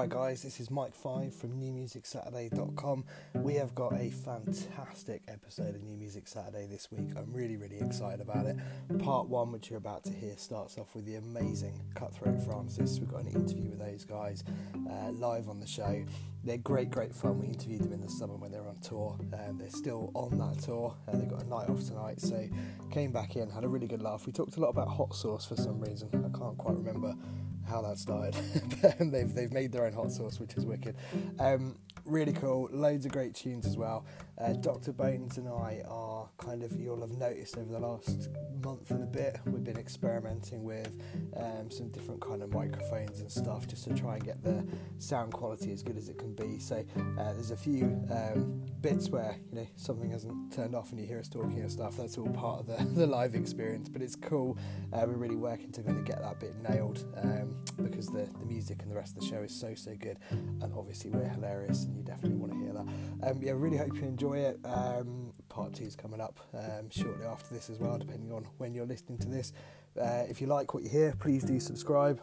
Right, guys, this is Mike Five from NewMusicSaturday.com. We have got a fantastic episode of New Music Saturday this week. I'm really, really excited about it. Part one, which you're about to hear, starts off with the amazing Cutthroat Francis. We've got an interview with those guys uh, live on the show. They're great, great fun. We interviewed them in the summer when they were on tour. Um, they're still on that tour. Uh, they've got a night off tonight, so came back in, had a really good laugh. We talked a lot about hot sauce for some reason. I can't quite remember how that started. they've, they've made their own hot sauce, which is wicked. Um, really cool. Loads of great tunes as well. Uh, Dr. Bones and I are kind of, you'll have noticed over the last month and a bit, we've been experimenting with um, some different kind of microphones and stuff just to try and get the sound quality as good as it can be. So uh, there's a few um, bits where, you know, something hasn't turned off and you hear us talking and stuff. That's all part of the, the live experience, but it's cool. Uh, we're really working to kind of get that bit nailed um, because the, the music and the rest of the show is so, so good. And obviously we're hilarious and you definitely want to hear that. Um, yeah, really hope you enjoy it. Part two is coming up um, shortly after this as well, depending on when you're listening to this. Uh, if you like what you hear, please do subscribe.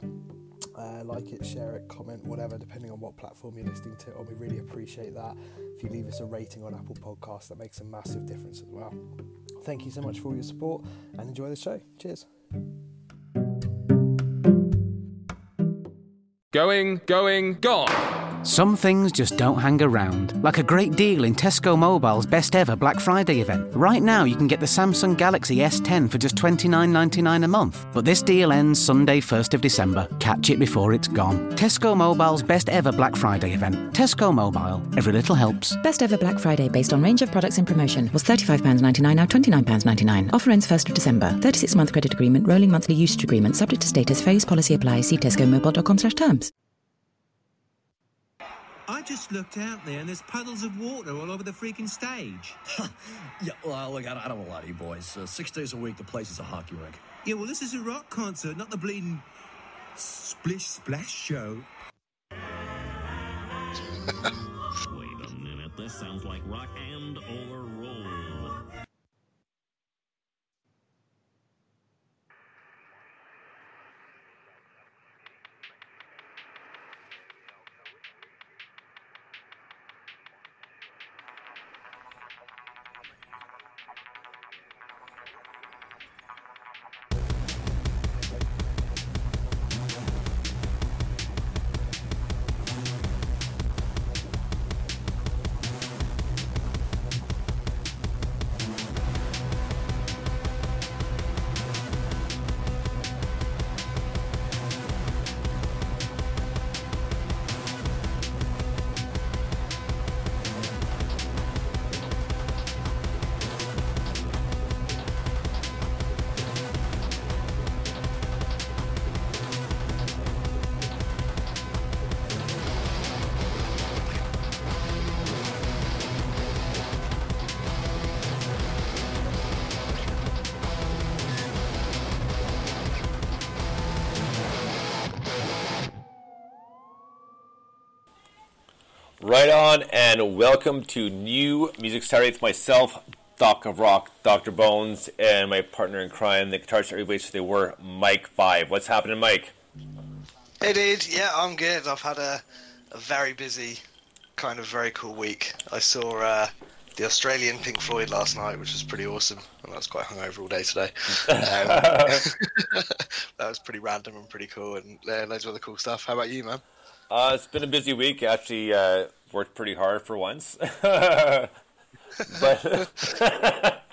Uh, like it, share it, comment, whatever, depending on what platform you're listening to. And we really appreciate that. If you leave us a rating on Apple Podcasts, that makes a massive difference as well. Thank you so much for all your support and enjoy the show. Cheers. Going, going, gone. Some things just don't hang around, like a great deal in Tesco Mobile's best ever Black Friday event. Right now, you can get the Samsung Galaxy S10 for just $29.99 a month. But this deal ends Sunday, 1st of December. Catch it before it's gone. Tesco Mobile's best ever Black Friday event. Tesco Mobile. Every little helps. Best ever Black Friday based on range of products in promotion was £35.99, now £29.99. Offer ends 1st of December. 36 month credit agreement, rolling monthly usage agreement, subject to status, phase policy applies. See tescomobile.com slash terms. I just looked out there and there's puddles of water all over the freaking stage. Yeah, well, look, I don't, I don't lie to you boys. Uh, six days a week, the place is a hockey rink. Yeah, well, this is a rock concert, not the bleeding splish splash show. Wait a minute, this sounds like rock and or Right on, and welcome to New Music Saturday. It's myself, Doc of Rock, Dr. Bones, and my partner in crime, the guitarist everybody they were, Mike Five. What's happening, Mike? Hey, dude. Yeah, I'm good. I've had a, a very busy, kind of very cool week. I saw uh, the Australian Pink Floyd last night, which was pretty awesome, and I was quite hungover all day today. Um, that was pretty random and pretty cool, and uh, loads of other cool stuff. How about you, man? Uh, it's been a busy week. Actually, uh, worked pretty hard for once, but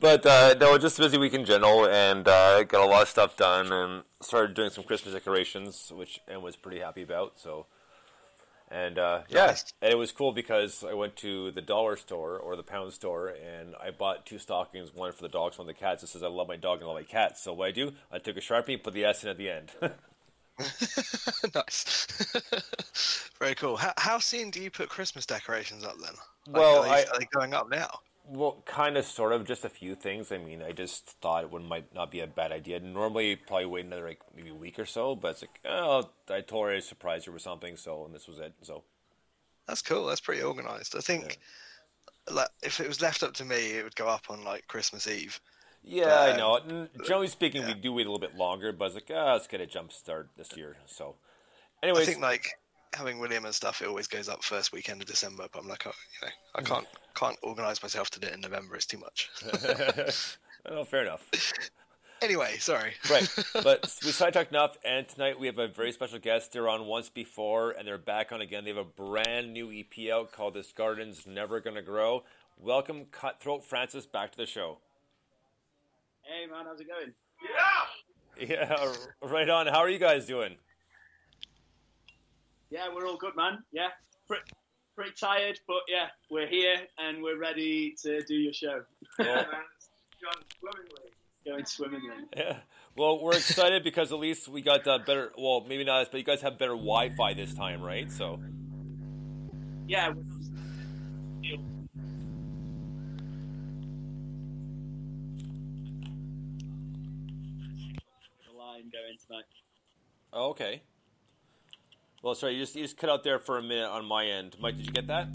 but uh, no, just a busy week in general, and uh, got a lot of stuff done, and started doing some Christmas decorations, which and was pretty happy about. So, and uh, yeah, Nice. and it was cool because I went to the dollar store or the pound store, and I bought two stockings, one for the dogs, one for the cats. It says I love my dog and I love my cat. So what I do, I took a sharpie, put the S in at the end. nice. very cool. How, how soon do you put Christmas decorations up then? Like, Well, are they, I- are they going up now? Well, kind of, sort of, just a few things. I mean, I just thought it would might not be a bad idea. Normally, probably wait another like maybe a week or so, but it's like, oh, I told her I surprised her with something, so and this was it. So That's cool. That's pretty organised. I think, like, if it was left up to me, it would go up on like Christmas Eve. Yeah, I know. Generally speaking, yeah. we do wait a little bit longer, but it's like, ah, let's get a jump start this year. So, anyways, I think like having William and stuff, it always goes up first weekend of December. But I'm like, oh, you know, I can't can't organise myself to do it in November. It's too much. oh, fair enough. Anyway, sorry. right, but we sidetracked enough, and tonight we have a very special guest. They're on once before, and they're back on again. They have a brand new EP out called "This Garden's Never Gonna Grow." Welcome, Cutthroat Francis, back to the show. Hey man, how's it going? Yeah, Yeah, right on. How are you guys doing? Yeah, we're all good, man. Yeah, pretty, pretty tired, but yeah, we're here and we're ready to do your show. Yeah. man, Going swimmingly. Going swimmingly. Yeah. Well, we're excited because at least we got uh, better. Well, maybe not us, but you guys have better Wi-Fi this time, right? So. Yeah. The line tonight. Oh, okay. Well, sorry, you just you just cut out there for a minute on my end. Mike, did you get that?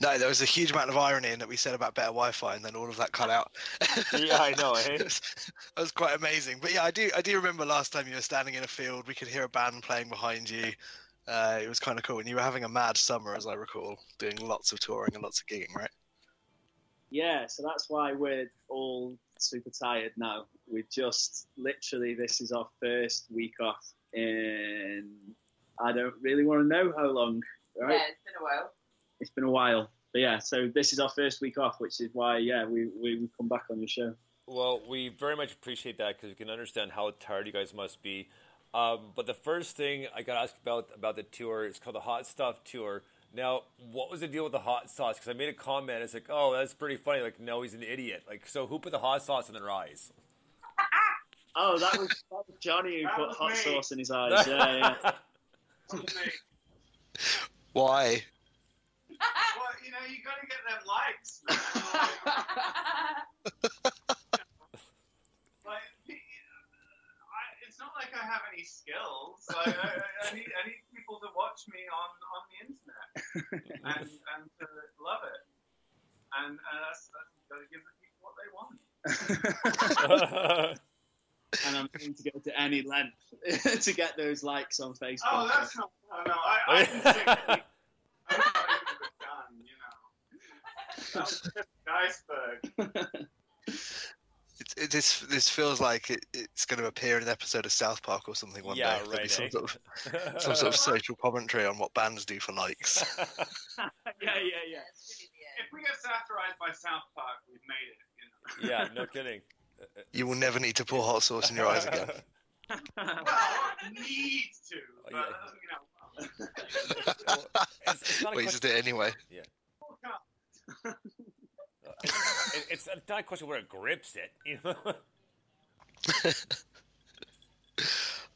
No, there was a huge amount of irony in that we said about better Wi-Fi, and then all of that cut out. yeah, I know. Eh? that was quite amazing. But yeah, I do I do remember last time you were standing in a field. We could hear a band playing behind you. Uh, it was kind of cool, and you were having a mad summer, as I recall, doing lots of touring and lots of gigging, right? Yeah, so that's why we're all super tired now. We just literally this is our first week off, and I don't really want to know how long. Right? Yeah, it's been a while. It's been a while, but yeah. So this is our first week off, which is why yeah we we, we come back on your show. Well, we very much appreciate that because we can understand how tired you guys must be. Um, but the first thing I got asked about about the tour is called the Hot Stuff Tour. Now, what was the deal with the hot sauce? Because I made a comment. It's like, oh, that's pretty funny. Like, no, he's an idiot. Like, so who put the hot sauce in their eyes? Oh, that was, that was Johnny who that put hot me. sauce in his eyes. Yeah, yeah. Why? well, you know, you got to get them likes. like, I, it's not like I have any skills. I, I, I, need, I need people to watch me on, on the internet and, and to love it. And, and that's, that's got to give the people what they want. and I'm willing to go to any length to get those likes on Facebook. Oh, that's not. No, no, I, I can. I'm not even done, you know. That's just the iceberg. It, it, this this feels like it, it's going to appear in an episode of South Park or something one yeah, day. Right, some, eh? sort of, some sort of social commentary on what bands do for likes. yeah, yeah, yeah. If we get satirized by South Park, we've made it. You know? Yeah, no kidding. You will never need to pour hot sauce in your eyes again. well, need to, but yeah. you know. Well, it's, it's not a Well, you question- just did it anyway. Yeah. Fuck up. It's, it's not a question where it grips it. You know?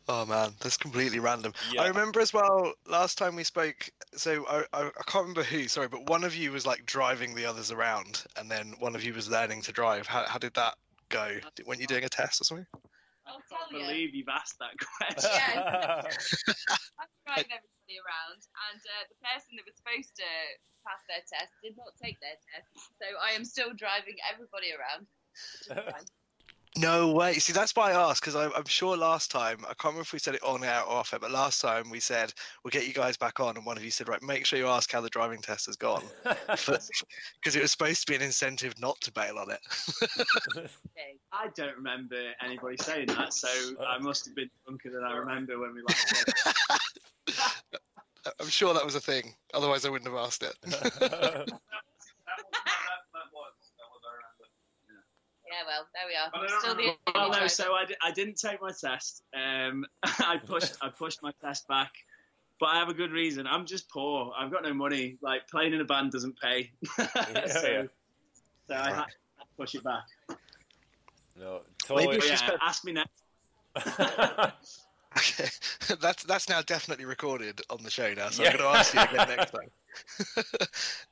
Oh man, that's completely random. Yeah. I remember as well last time we spoke. So I, I I can't remember who. Sorry, but one of you was like driving the others around, and then one of you was learning to drive. How how did that go? Did- Weren't you doing a test or something? I'll I tell you. believe you've asked that question. Yeah. I'm driving everybody around, and uh, the person that was supposed to pass their test did not take their test, so I am still driving everybody around. which is fine. No way. See, that's why I asked because I'm sure last time I can't remember if we said it on air or off air, but last time we said we'll get you guys back on, and one of you said, right, make sure you ask how the driving test has gone, because it was supposed to be an incentive not to bail on it. I don't remember anybody saying that, so I must have been drunker than I remember when we last spoke. I'm sure that was a thing. Otherwise, I wouldn't have asked it. Yeah, well, there we are. I still the Well, no, so I, I didn't take my test. Um, I pushed I pushed my test back, but I have a good reason. I'm just poor. I've got no money. Like playing in a band doesn't pay. so yeah. so I had to push it back. no, Maybe totally. if But you yeah, spent- ask me next. Okay, that's that's now definitely recorded on the show now, so Yeah. I'm going to ask you again next time.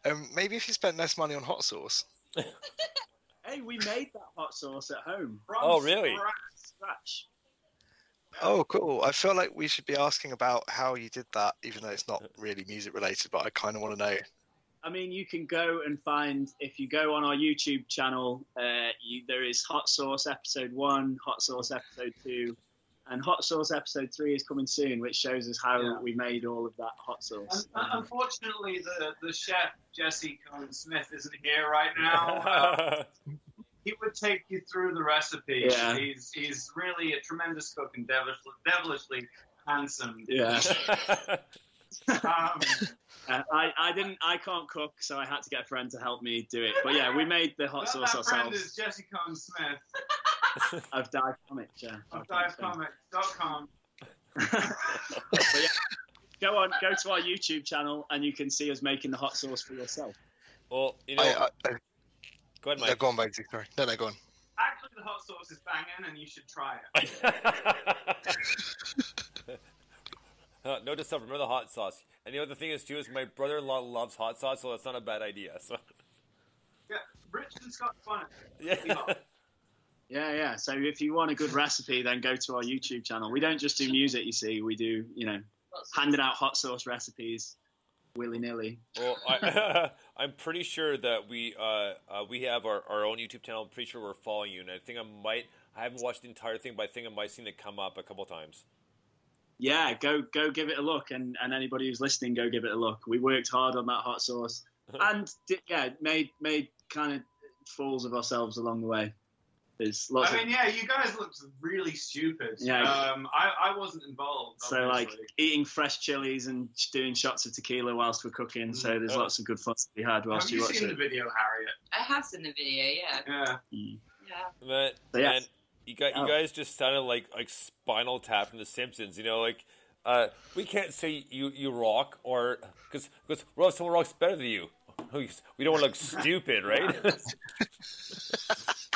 um, maybe if you spent less money on hot sauce. Hey, we made that hot sauce at home. From Oh, really? scratch. Scratch. Oh, cool. I feel like we should be asking about how you did that, even though it's not really music related, but I kind of want to know. I mean, you can go and find if you go on our YouTube channel. Uh, you, there is hot sauce episode one, hot sauce episode two, and hot sauce episode three is coming soon, which shows us how Yeah. we made all of that hot sauce. Um, Unfortunately, the, the chef Jesse Cohen Smith isn't here right now. Uh, he would take you through the recipe. Yeah. He's he's really a tremendous cook and devilishly, devilishly handsome. Yeah. um, Uh, I, I didn't I can't cook, so I had to get a friend to help me do it. But yeah, we made the hot well, sauce that friend is Jesse Cohen Smith of Dive Comics. Yeah. of divecomics.com. But yeah, go on, go to our YouTube channel, and you can see us making the hot sauce for yourself. Well, you know, I, I, I, go ahead, no, go on, Bugsy. Sorry. No, no, go on. Actually, the hot sauce is banging, and you should try it. Uh, no to Remember the hot sauce. And the other thing is too is my brother-in-law loves hot sauce, so that's not a bad idea. So yeah, Richard's got fun. yeah. Yeah, yeah. So if you want a good recipe, then go to our YouTube channel. We don't just do music, you see. We do, you know, handing out hot sauce recipes willy nilly. Well, I, I'm pretty sure that we uh, uh, we have our, our own YouTube channel. I'm pretty sure we're following you, and I think I might. I haven't watched the entire thing, but I think I might seen it come up a couple times. Yeah, go go give it a look, and, and anybody who's listening, go give it a look. We worked hard on that hot sauce, and yeah, made made kind of fools of ourselves along the way. There's lots I of mean, yeah, you guys looked really stupid. Yeah. Um, I, I wasn't involved. so like eating fresh chilies and doing shots of tequila whilst we're cooking. So there's Oh. lots of good fun to be had whilst Have you you watch seen the video, Harriet? I have seen the video, yeah. Yeah. Mm. Yeah. But So, yeah. man, you got you Oh. guys just sounded like like Spinal Tap from The Simpsons. You know, like uh, we can't say you you rock or because because well, someone rocks better than you. We don't want to look stupid, right?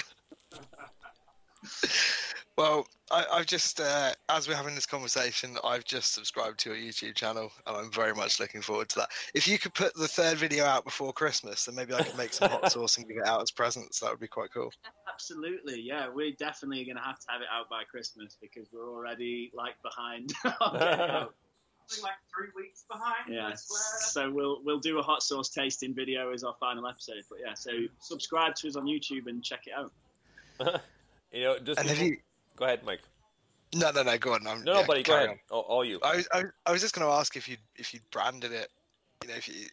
Well, I, I've just, uh, as we're having this conversation, I've just subscribed to your YouTube channel, and I'm very much looking forward to that. If you could put the third video out before Christmas, then maybe I could make some hot sauce and give it out as presents. That would be quite cool. Absolutely, yeah. We're definitely going to have to have it out by Christmas because we're already like behind. on getting it out. Something like three weeks behind. yeah. I swear. So we'll we'll do a hot sauce tasting video as our final episode. But yeah, so subscribe to us on YouTube and check it out. you know, just And have before- you? go ahead, Mike. No, no, no. Go on. I'm, No, no, yeah, buddy, go carry ahead. Oh, all you. on. I, I, I was just going to ask if you if you branded it. You know, if you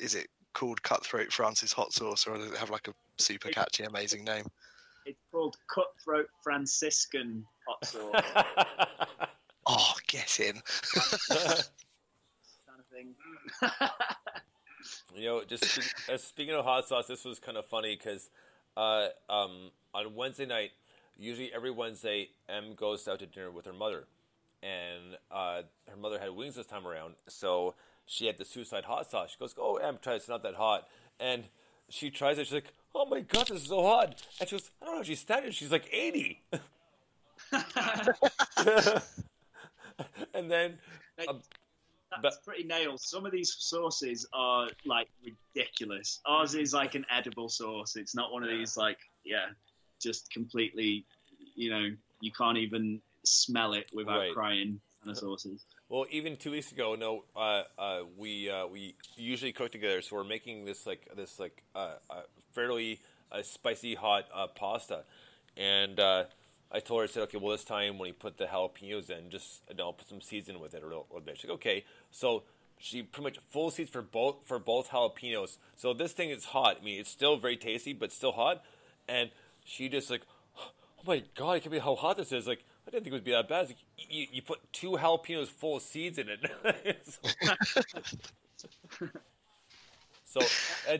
is it called Cutthroat Francis Hot Sauce, or does it have like a super catchy, amazing name? It's called Cutthroat Franciscan hot sauce Oh, get in. kind of thing. You know, just speak, uh, speaking of hot sauce, this was kind of funny because uh, um, on Wednesday night, usually every Wednesday, Em goes out to dinner with her mother, and uh, her mother had wings this time around, so she had the suicide hot sauce. She goes, "Oh, Em, try it. It's not that hot," and she tries it. She's like, "Oh my god, this is so hot!" And she goes, "I don't know." She's standing. She's like eighty. and then um, That's pretty nails. Some of these sauces are like ridiculous. Ours is like an edible sauce. It's not one of these like yeah, just completely, you know, you can't even smell it without Right. crying. Sauces. Well, even two weeks ago, no, uh, uh, we uh, we usually cook together, so we're making this like this like uh, uh, fairly uh, spicy hot uh, pasta, and uh, I told her I said, okay, well this time when you put the jalapenos in, just you know, put some seeds in with it a little, little bit. She's like, okay, so she pretty much full seeds for both for both jalapenos. So this thing is hot. I mean, it's still very tasty, but still hot, and she just like, oh my god, I can't believe how hot this is. Like, I didn't think it would be that bad. Like, you, you put two jalapenos full of seeds in it. so,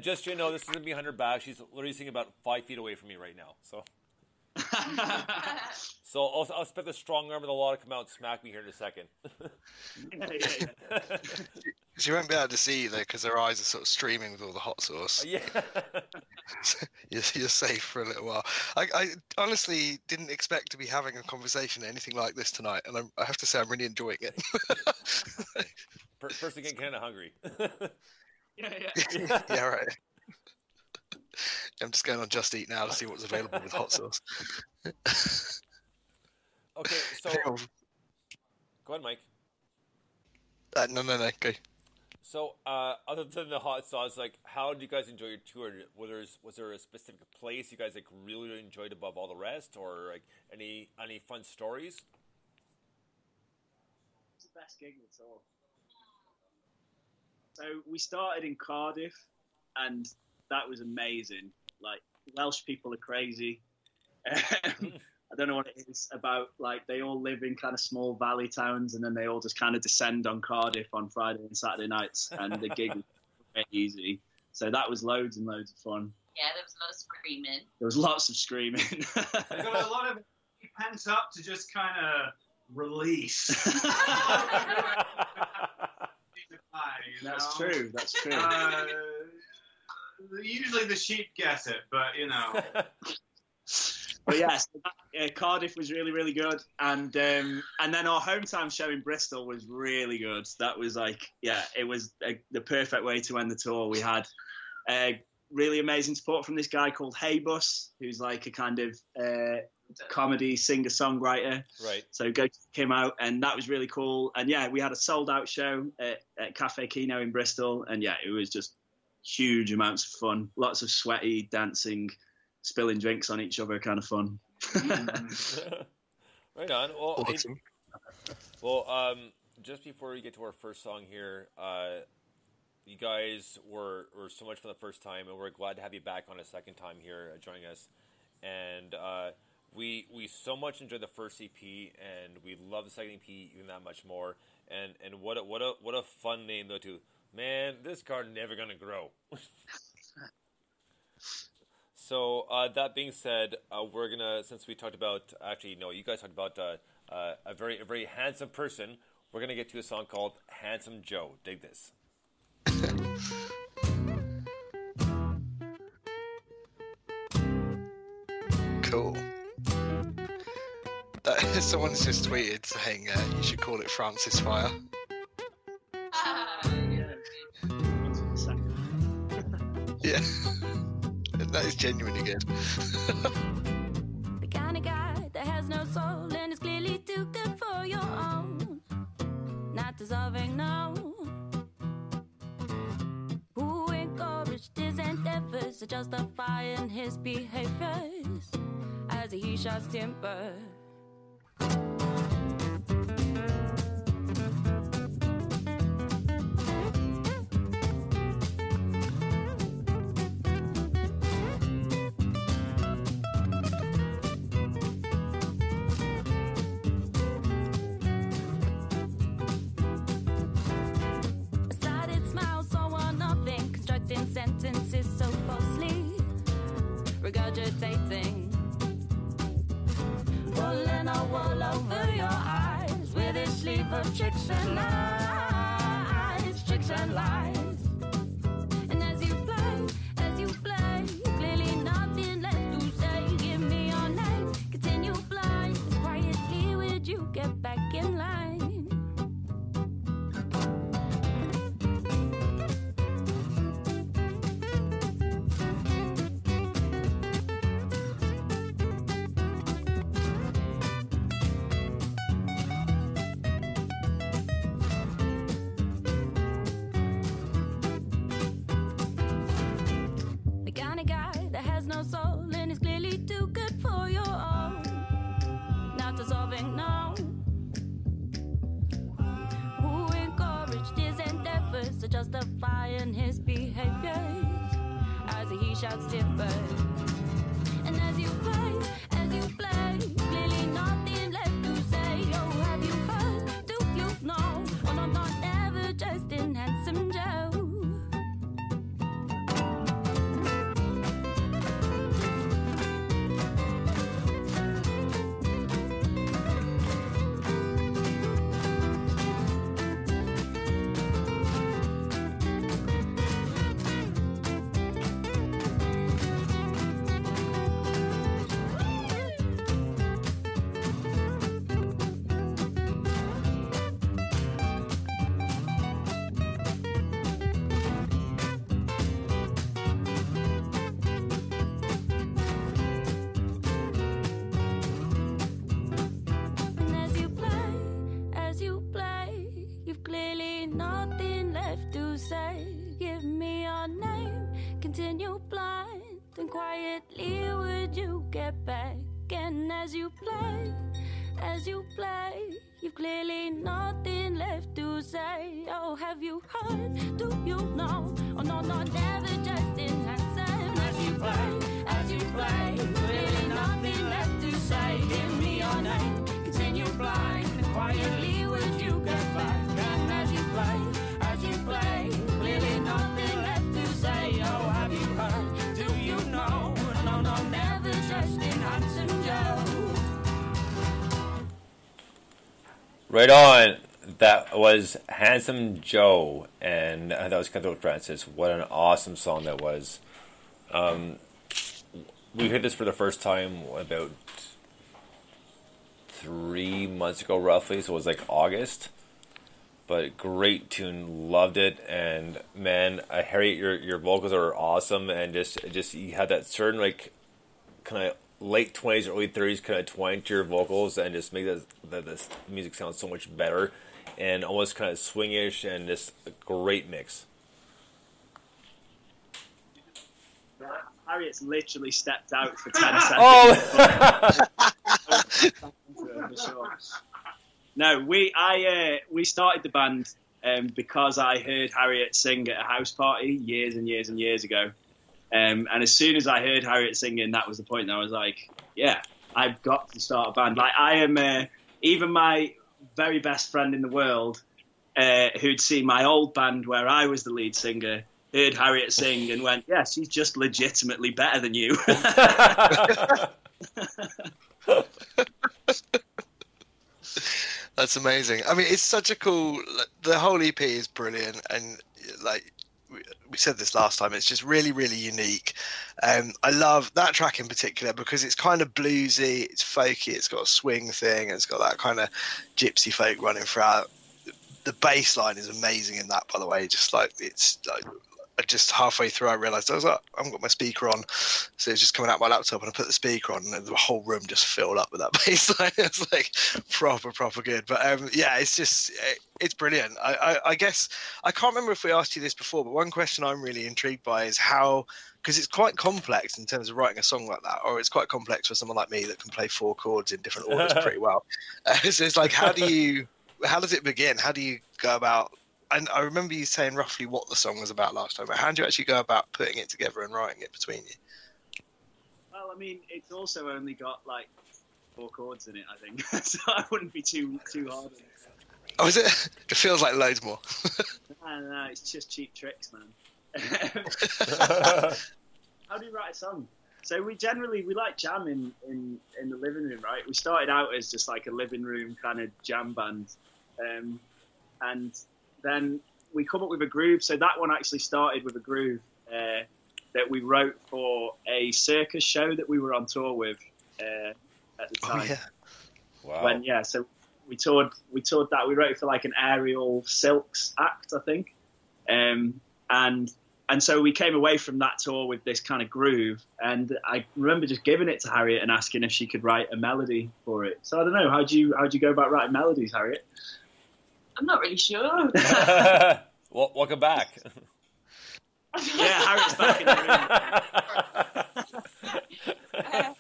just you know, this isn't be 100 bags. She's literally sitting about five feet away from me right now. So, so I'll, I'll expect the strong arm of the law to come out and smack me here in a second. She won't be able to see you though, because her eyes are sort of streaming with all the hot sauce. yeah. you're, you're safe for a little while. I, I honestly didn't expect to be having a conversation anything like this tonight, and I'm, I have to say I'm really enjoying it. First Person getting kind of hungry. yeah, yeah. yeah, right. I'm just going on Just Eat now to see what's available with hot sauce. okay, so go ahead, Mike. Uh, no, no, no, go. So, uh, other than the hot sauce, like, how did you guys enjoy your tour? Was there, was there a specific place you guys like really enjoyed above all the rest, or like any any fun stories? The best gig of all. So we started in Cardiff, and that was amazing. Like Welsh people are crazy. I don't know what it is about. Like they all live in kind of small valley towns, and then they all just kind of descend on Cardiff on Friday and Saturday nights, and the gig was very easy. So that was loads and loads of fun. Yeah, there was a lot of screaming. There was lots of screaming. I got a lot of pent up to just kind of release. you That's true. That's true. Uh, usually the sheep get it, but you know. but yes, uh, Cardiff was really, really good, and um, and then our hometown show in Bristol was really good. That was like, yeah, it was uh, the perfect way to end the tour. We had uh, really amazing support from this guy called Haybus, who's like a kind of uh, comedy singer songwriter. Right. So go came out, and that was really cool. And yeah, we had a sold out show at, at Cafe Kino in Bristol, and yeah, it was just huge amounts of fun. Lots of sweaty dancing, spilling drinks on each other, kind of fun. right on. Well, hey- Awesome. well, um, just before we get to our first song here, uh, you guys were, were so much for the first time, and we're glad to have you back on a second time here uh, joining us. And uh, we we so much enjoyed the first EP, and we love the second EP even that much more. And and what a, what a what a fun name though too. Man, This Garden's Never gonna grow. So uh, that being said, uh, we're gonna since we talked about actually no, you guys talked about uh, uh, a very a very handsome person. We're gonna get to a song called "Handsome Joe." Dig this. Cool. That, someone's just tweeted saying uh, you should call it Francis Fire. Yeah. that is genuinely good. The kind of guy that has no soul and is clearly too good for your own. Not deserving, no. Who encouraged his endeavors his behaviors as he timber. Regurgitating. Pulling a wool over your eyes with his sleeve of tricks and lies, tricks and lies. Quietly would you get back? And as you play, as you play, You've clearly nothing left to say. Oh, have you heard? Do you know? Oh, no, no, never just in handsome. As you play, as you play, clearly nothing left to say. Give me your name, continue flying. Quietly, would you get back? And as you play, as you play, Right on. That was Handsome Joe, and that was Cutthroat Francis. What an awesome song that was. Um, we heard this for the first time about three months ago, roughly. So it was like August. But great tune, loved it, and man, uh, Harriet, your your vocals are awesome, and just just you had that certain like kind of late twenties, early thirties kind of twang to your vocals, and just make this music sound so much better, and almost kind of swingish, and just a great mix. Harriet's literally stepped out for 10 seconds. Oh! No, we I uh, we started the band um, because I heard Harriet sing at a house party years and years and years ago. Um, and as soon as I heard Harriet singing, that was the point. That I was like, yeah, I've got to start a band. Like I am, uh, even my very best friend in the world, uh, who'd seen my old band where I was the lead singer, heard Harriet sing and went, yeah, she's just legitimately better than you. That's amazing. I mean, it's such a cool. The whole EP is brilliant, and like we, said this last time, it's just really, really unique. Um, I love that track in particular because it's kind of bluesy, it's folky, it's got a swing thing, it's got that kind of gypsy folk running throughout. The bass line is amazing in that, by the way. Just like it's like just halfway through, I realised I was like, I haven't got my speaker on, so it's just coming out my laptop, and I put the speaker on, and the whole room just filled up with that bass line. it's like proper, proper good. But um, yeah, it's just it's brilliant. I, I, I guess I can't remember if we asked you this before, but one question I'm really intrigued by is how because it's quite complex in terms of writing a song like that, or it's quite complex for someone like me that can play four chords in different orders pretty well. Uh, so it's like, how do you, how does it begin? How do you go about and I remember you saying roughly what the song was about last time. But how do you actually go about putting it together and writing it between you? Well, I mean, it's also only got like four chords in it, I think, so I wouldn't be too too hard on it. Oh, is it? It feels like loads more. No, no, no, it's just cheap tricks, man. How do you write a song? So we generally we like jam in, in, in the living room, right? We started out as just like a living room kind of jam band, um, and then we come up with a groove. So that one actually started with a groove uh, that we wrote for a circus show that we were on tour with uh, at the time. Oh yeah. Wow. When yeah, so we toured we toured that. We wrote it for like an aerial silks act, I think, um, and and so we came away from that tour with this kind of groove. And I remember just giving it to Harriet and asking if she could write a melody for it. So I don't know how do you how do you go about writing melodies, Harriet? I'm not really sure. well, welcome back. yeah, Harriet's back in the room.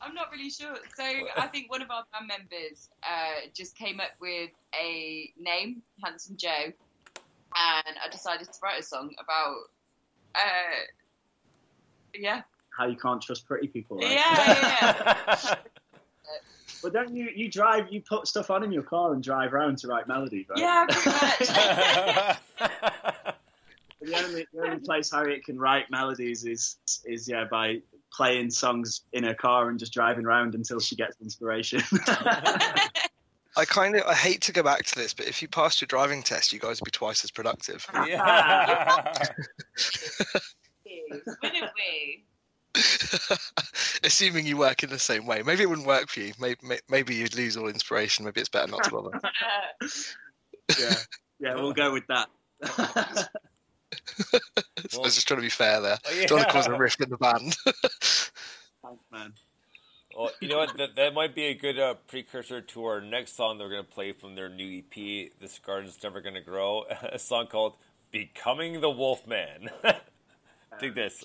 I'm not really sure. So I think one of our band members uh, just came up with a name, Handsome Joe, and I decided to write a song about, uh, yeah, How you can't trust pretty people, right? yeah, yeah. But don't you you drive you put stuff on in your car and drive around to write melodies, right? yeah, pretty much. The only, the only place Harriet can write melodies is is yeah by playing songs in her car and just driving around until she gets inspiration. I kind of I hate to go back to this, but if you passed your driving test, you guys would be twice as productive. Yeah. Wouldn't we? Assuming you work in the same way, maybe it wouldn't work for you. Maybe maybe you'd lose all inspiration. Maybe it's better not to bother. yeah, yeah, we'll go with that. I was just trying to be fair there. Oh, yeah. Don't want to cause a rift in the band. Thanks, man. Well, you know what? That, that might be a good uh, precursor to our next song they're going to play from their new EP, This Garden's Never Gonna Grow. A song called Becoming the Wolfman. Dig this.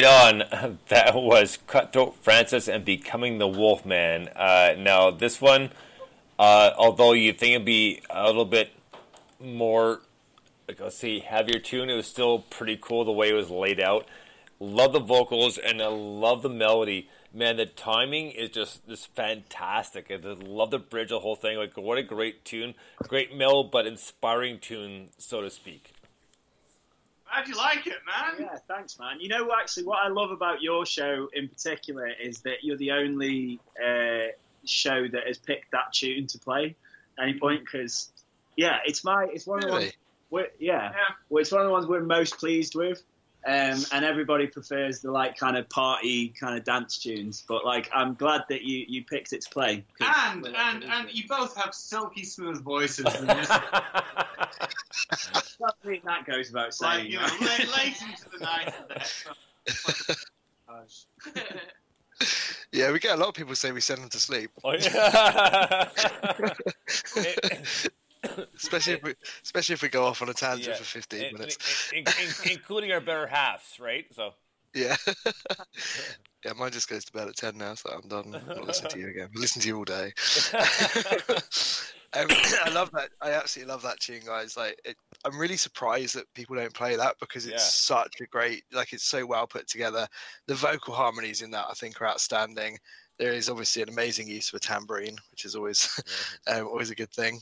Right on. That was Cutthroat Francis and Becoming the Wolfman. Uh, now, this one, uh, although you think it'd be a little bit more, like, let's see, heavier tune, it was still pretty cool the way it was laid out. Love the vocals and I love the melody. Man, the timing is just just fantastic. I just love the bridge, the whole thing. Like, what a great tune, great mel, but inspiring tune, so to speak. Glad you like it, man. Yeah, thanks, man. You know, actually, what I love about your show in particular is that you're the only uh, show that has picked that tune to play at any point. Because, yeah, it's my, it's one of the ones. Really? We're, yeah, Well, it's one of the ones we're most pleased with. Um, and everybody prefers the like kind of party kind of dance tunes, but like I'm glad that you, you picked it to play. And we're and gonna- and you both have silky smooth voices. And I think that goes without saying. like you know, late, late into the night. Yeah, we get a lot of people say we send them to sleep. Oh, yeah. Especially if we, especially if we go off on a tangent Yeah. for 15 In- minutes. in- in- including our better halves, right? So. Yeah. yeah, mine just goes to bed at 10 now, so I'm done. I'm not listening to you again. I listen to you all day. um, I love that. I absolutely love that tune, guys. Like, it, I'm really surprised that people don't play that because it's Yeah. such a great, like, it's so well put together. The vocal harmonies in that, I think, are outstanding. There is obviously an amazing use of a tambourine, which is always, um, always a good thing.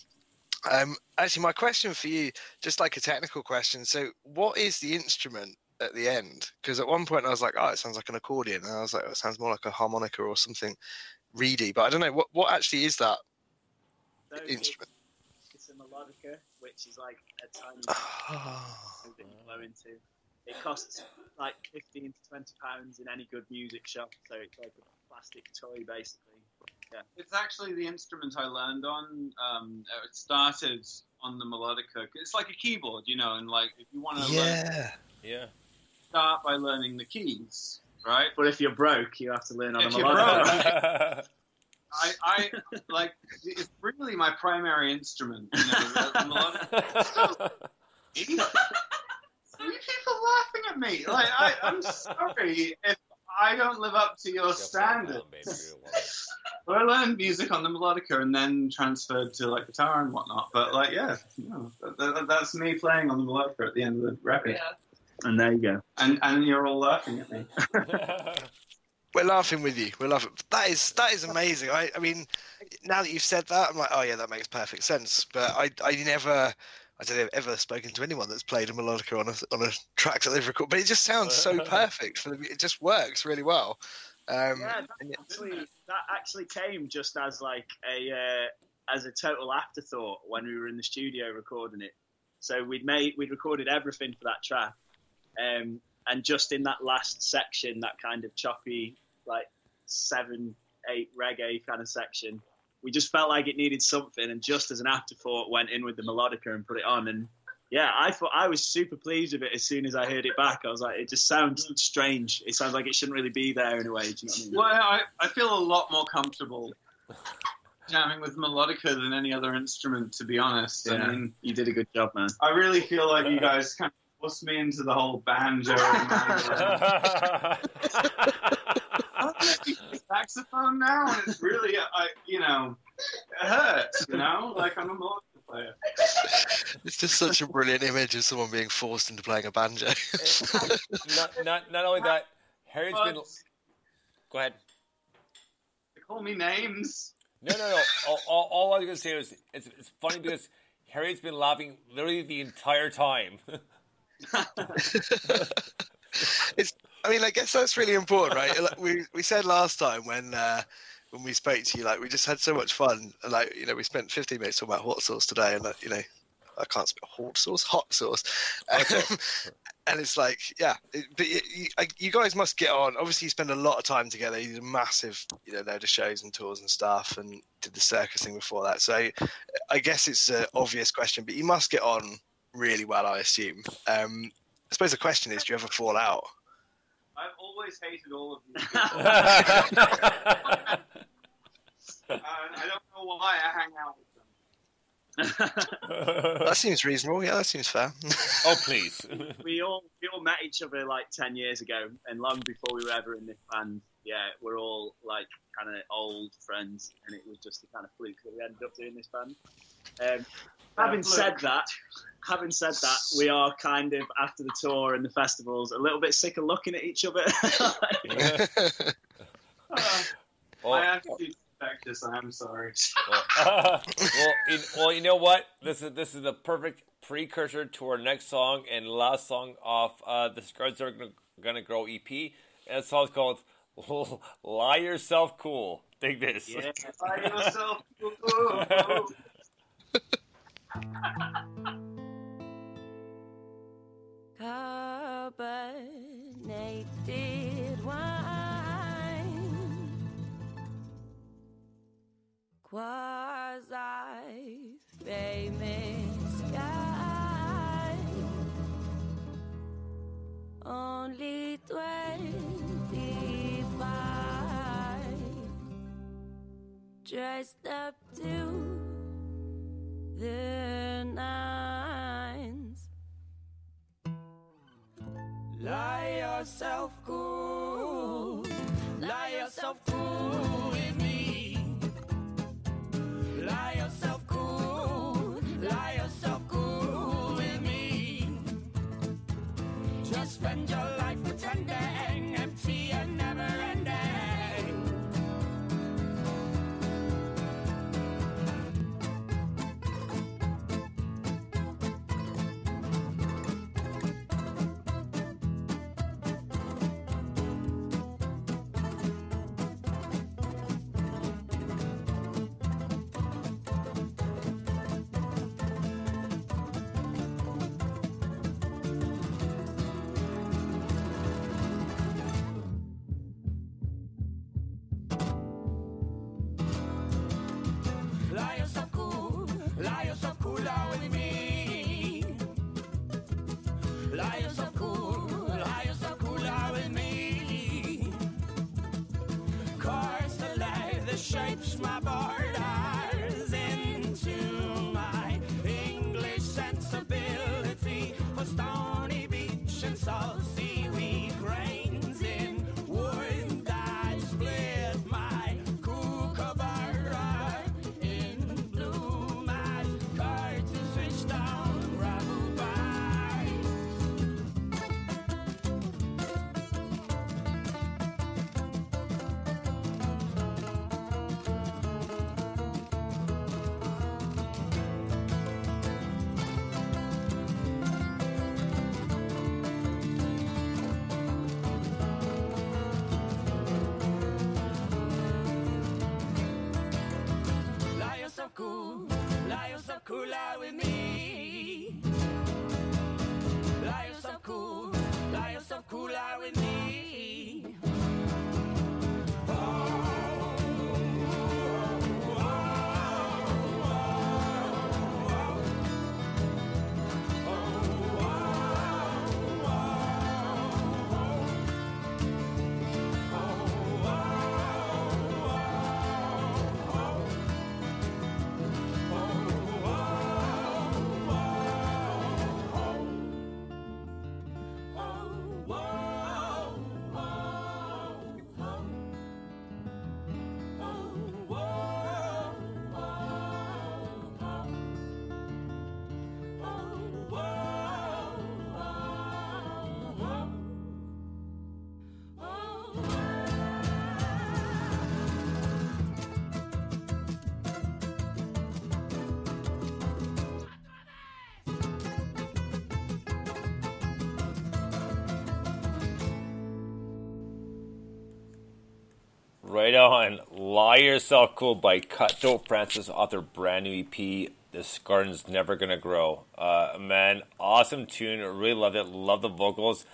Um, actually, my question for you, just like a technical question. So, what is the instrument at the end? Because at one point I was like, oh, it sounds like an accordion, and I was like, oh, it sounds more like a harmonica or something reedy. But I don't know what what actually is that So instrument. It's, it's a melodica, which is like a tiny that you blow into. It costs like fifteen to twenty pounds in any good music shop, so it's like a plastic toy basically. Yeah. It's actually the instrument I learned on. Um, it started on the melodica. It's like a keyboard, you know, and like if you want to learn, Yeah. Yeah. start by learning the keys right? But if you're broke, you have to learn on If a you're melodica. broke, I, I like it's really my primary instrument. You know, the, the melodica. See people laughing at me. Like I, I'm sorry if I don't live up to your standards. Well, I learned music on the melodica and then transferred to like guitar and whatnot. But like, yeah, no, that, that, that's me playing on the melodica at the end of the record. And there you go. And and you're all laughing at me. We're laughing with you. We're laughing. That is that is amazing. I, I mean, now that you've said that, I'm like, oh yeah, that makes perfect sense. But I I never. I don't think I've ever spoken to anyone that's played a melodica on a on a track that they've recorded, but it just sounds so perfect for the. It just works really well. Um, yeah, that actually, that actually came just as like a uh, as a total afterthought when we were in the studio recording it. So we'd made we'd recorded everything for that track, um, and just in that last section, that kind of choppy like seven eight reggae kind of section, we just felt like it needed something, and just as an afterthought, went in with the melodica and put it on, and yeah, I thought I was super pleased with it as soon as I heard it back. I was like, it just sounds strange. It sounds like it shouldn't really be there in a way. Do you know what I mean? Well, I, I feel a lot more comfortable jamming with melodica than any other instrument, to be honest. Yeah, I mean, you did a good job, man. I really feel like you guys kind of forced me into the whole banjo. and mandolin. I'm playing saxophone now, and it's really, I, you know, it hurts. You know, like I'm a melodica player. It's just such a brilliant image of someone being forced into playing a banjo. not, not, not only that, Harry's been. Go ahead. They call me names. No, no, no. all, all, all I was going to say was it's, it's funny because Harry's been laughing literally the entire time. it's. I mean, I guess that's really important, right? Like we we said last time when uh, when we spoke to you, like we just had so much fun, like you know, we spent 15 minutes talking about hot sauce today, and like, you know, I can't speak hot sauce, hot sauce, um, and it's like, yeah, it, but you, you, you guys must get on. Obviously, you spend a lot of time together. You did a massive, you know, load of shows and tours and stuff, and did the circus thing before that. So, I guess it's an obvious question, but you must get on really well, I assume. Um, I suppose the question is, do you ever fall out? I've always hated all of you. people. I don't know why I hang out with them. that seems reasonable. Yeah, that seems fair. oh, please. we all we all met each other like ten years ago, and long before we were ever in this band. Yeah, we're all like kind of old friends, and it was just the kind of fluke that we ended up doing this band. Um, having said that, having said that, we are kind of after the tour and the festivals a little bit sick of looking at each other. My attitude's infectious. I'm sorry. well, you, well, you know what? This is this is the perfect precursor to our next song and last song off uh, the Scrubs Are Gonna, Gonna Grow EP. And the song's called "Lie Yourself Cool." Dig this. Yeah. Lie yourself Carbonated wine, quasi famous guy, only twenty-five, dressed up to the yourself cool. Lie yourself cool with me. Lie yourself cool. Lie yourself cool with me. Just spend your on. Lie Yourself Cool by Cutthroat Francis their brand new EP, This Garden's Never Gonna Grow. Uh, man, awesome tune. Really loved it. Love the vocals.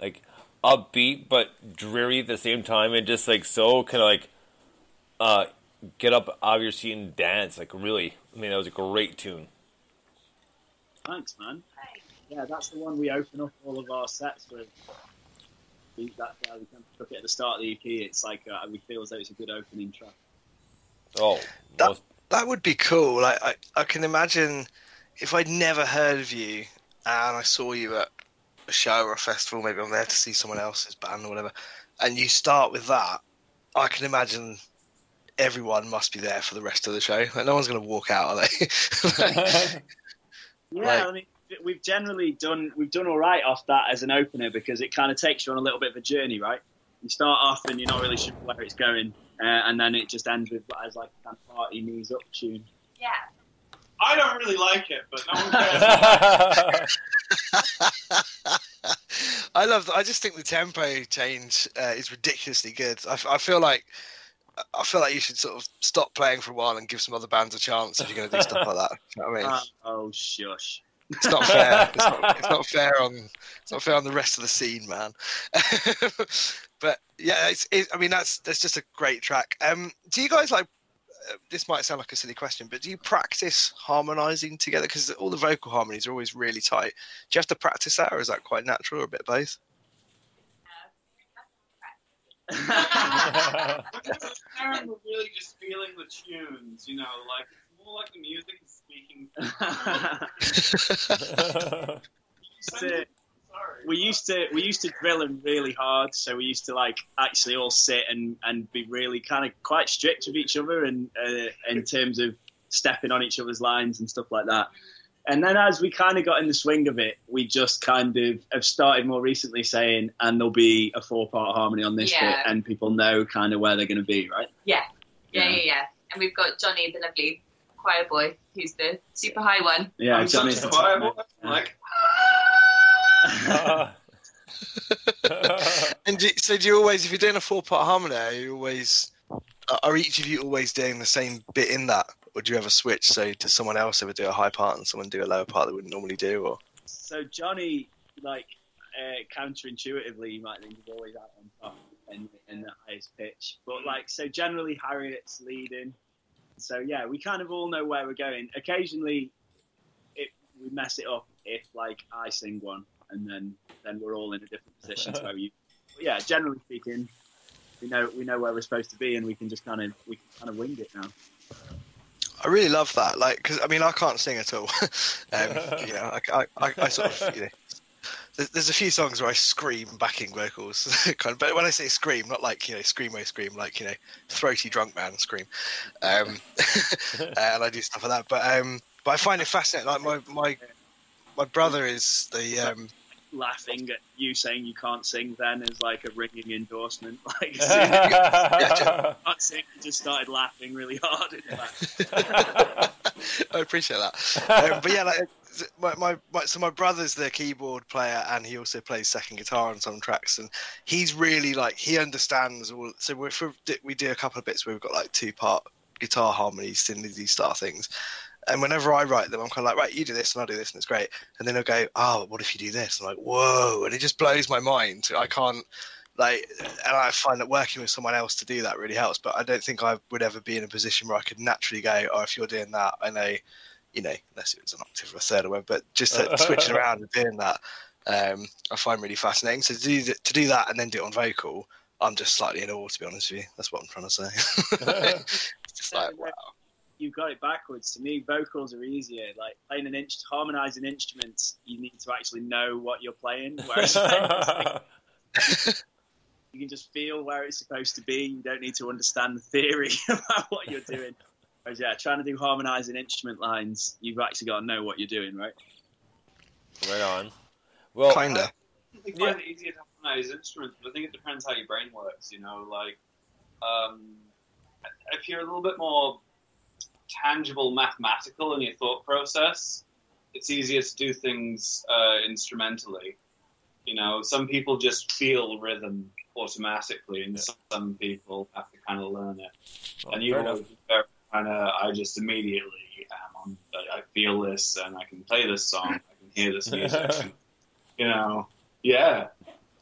Like, upbeat, but dreary at the same time, and just like so kind of like uh, get up out of your seat and dance. Like, really. I mean, that was a great tune. Thanks, man. Yeah, that's the one we open up all of our sets with. We, that's why we kind of took it at the start of the EP. It's like uh, we feel as though it's a good opening track. Oh, that, that would be cool. Like, I, I can imagine if I'd never heard of you and I saw you at a show or a festival, maybe I'm there to see someone else's band or whatever, and you start with that, I can imagine everyone must be there for the rest of the show. Like, no one's going to walk out, are they? Like, Yeah, Like- I mean, we've generally done we've done all right off that as an opener because it kind of takes you on a little bit of a journey, right? You start off and you're not really sure where it's going, uh, and then it just ends with as like a kind of party knees up tune. Yeah. I don't really like it, but no one cares. I love. I just think the tempo change uh, is ridiculously good. I, f- I feel like I feel like you should sort of stop playing for a while and give some other bands a chance if you're going to do stuff like that. You know what I mean? Uh, oh shush! It's not fair. It's not, it's not fair on. It's not fair on the rest of the scene, man. but yeah, it's. It, I mean, that's that's just a great track. Um, do you guys like? uh, This might sound like a silly question, but do you practice harmonizing together? Because all the vocal harmonies are always really tight. Do you have to practice that, or is that quite natural, or a bit of both? Aaron was really just feeling the tunes, you know, like it's more like the music is speaking. So, we used to we used to drill them really hard, so we used to like actually all sit and, and be really kind of quite strict with each other and uh, in terms of stepping on each other's lines and stuff like that. And then as we kind of got in the swing of it, we just kind of have started more recently saying, and there'll be a four part harmony on this Yeah. bit, and people know kind of where they're going to be, right? Yeah. Yeah, Yeah. yeah, yeah. And we've got Johnny, the lovely choir boy, who's the super high one. Yeah, I'm such Johnny's a the top Bible, man. like And do, so, do you always, if you're doing a four-part harmony, are you always, are each of you always doing the same bit in that, or do you ever switch? So, does someone else ever do a high part and someone do a lower part they wouldn't normally do? Or So Johnny, like uh, counterintuitively, you might think he's always out on top and in the highest pitch, but like so generally Harriet's leading. So yeah, we kind of all know where we're going. Occasionally, it, we mess it up if like I sing one, and then then we're all in a different position to where you. Yeah, generally speaking, we know we know where we're supposed to be, and we can just kind of we can kind of wing it now. I really love that. Like, because I mean, I can't sing at all. um, you know, I, I, I sort of, you know, there's, there's a few songs where I scream backing vocals, kind of. But when I say scream, not like you know, scream screamo scream, like you know, throaty drunk man scream. Um, and I do stuff like that. But um, but I find it fascinating. Like my my my brother is the um, Laughing at you saying you can't sing then is like a ringing endorsement. Like, as Yeah, soon as you just- can't sing, you just started laughing really hard. In fact. I appreciate that. Um, but yeah, like my, my, my so my brother's the keyboard player and he also plays second guitar on some tracks and he's really like he understands all. So we we do a couple of bits where we've got like two part guitar harmonies, synthy star things. And whenever I write them, I'm kind of like, right, you do this and I'll do this, and it's great. And then I'll go, oh, what if you do this? I'm like, whoa, and it just blows my mind. I can't, like, and I find that working with someone else to do that really helps. But I don't think I would ever be in a position where I could naturally go, oh, if you're doing that, I know, you know, unless it was an octave or a third or whatever. But just uh, switching around and doing that, um, I find really fascinating. So to do th- to do that and then do it on vocal, I'm just slightly in awe, to be honest with you. That's what I'm trying to say. it's just like, wow. You've got it backwards. To me, vocals are easier. Like playing an inch, harmonizing instruments, you need to actually know what you're playing. Whereas you can just feel where it's supposed to be. You don't need to understand the theory about what you're doing. Whereas, yeah, trying to do harmonizing instrument lines, you've actually got to know what you're doing, right? Right on. Well, kinda. I find it easier to harmonize instruments, but I think it depends how your brain works. You know, like um, if you're a little bit more tangible, mathematical in your thought process, it's easier to do things uh, instrumentally. You know, some people just feel rhythm automatically, and some people have to kind of learn it. Oh, and you fair always kind of, I just immediately am on. I I feel this, and I can play this song. I can hear this music. you know, yeah.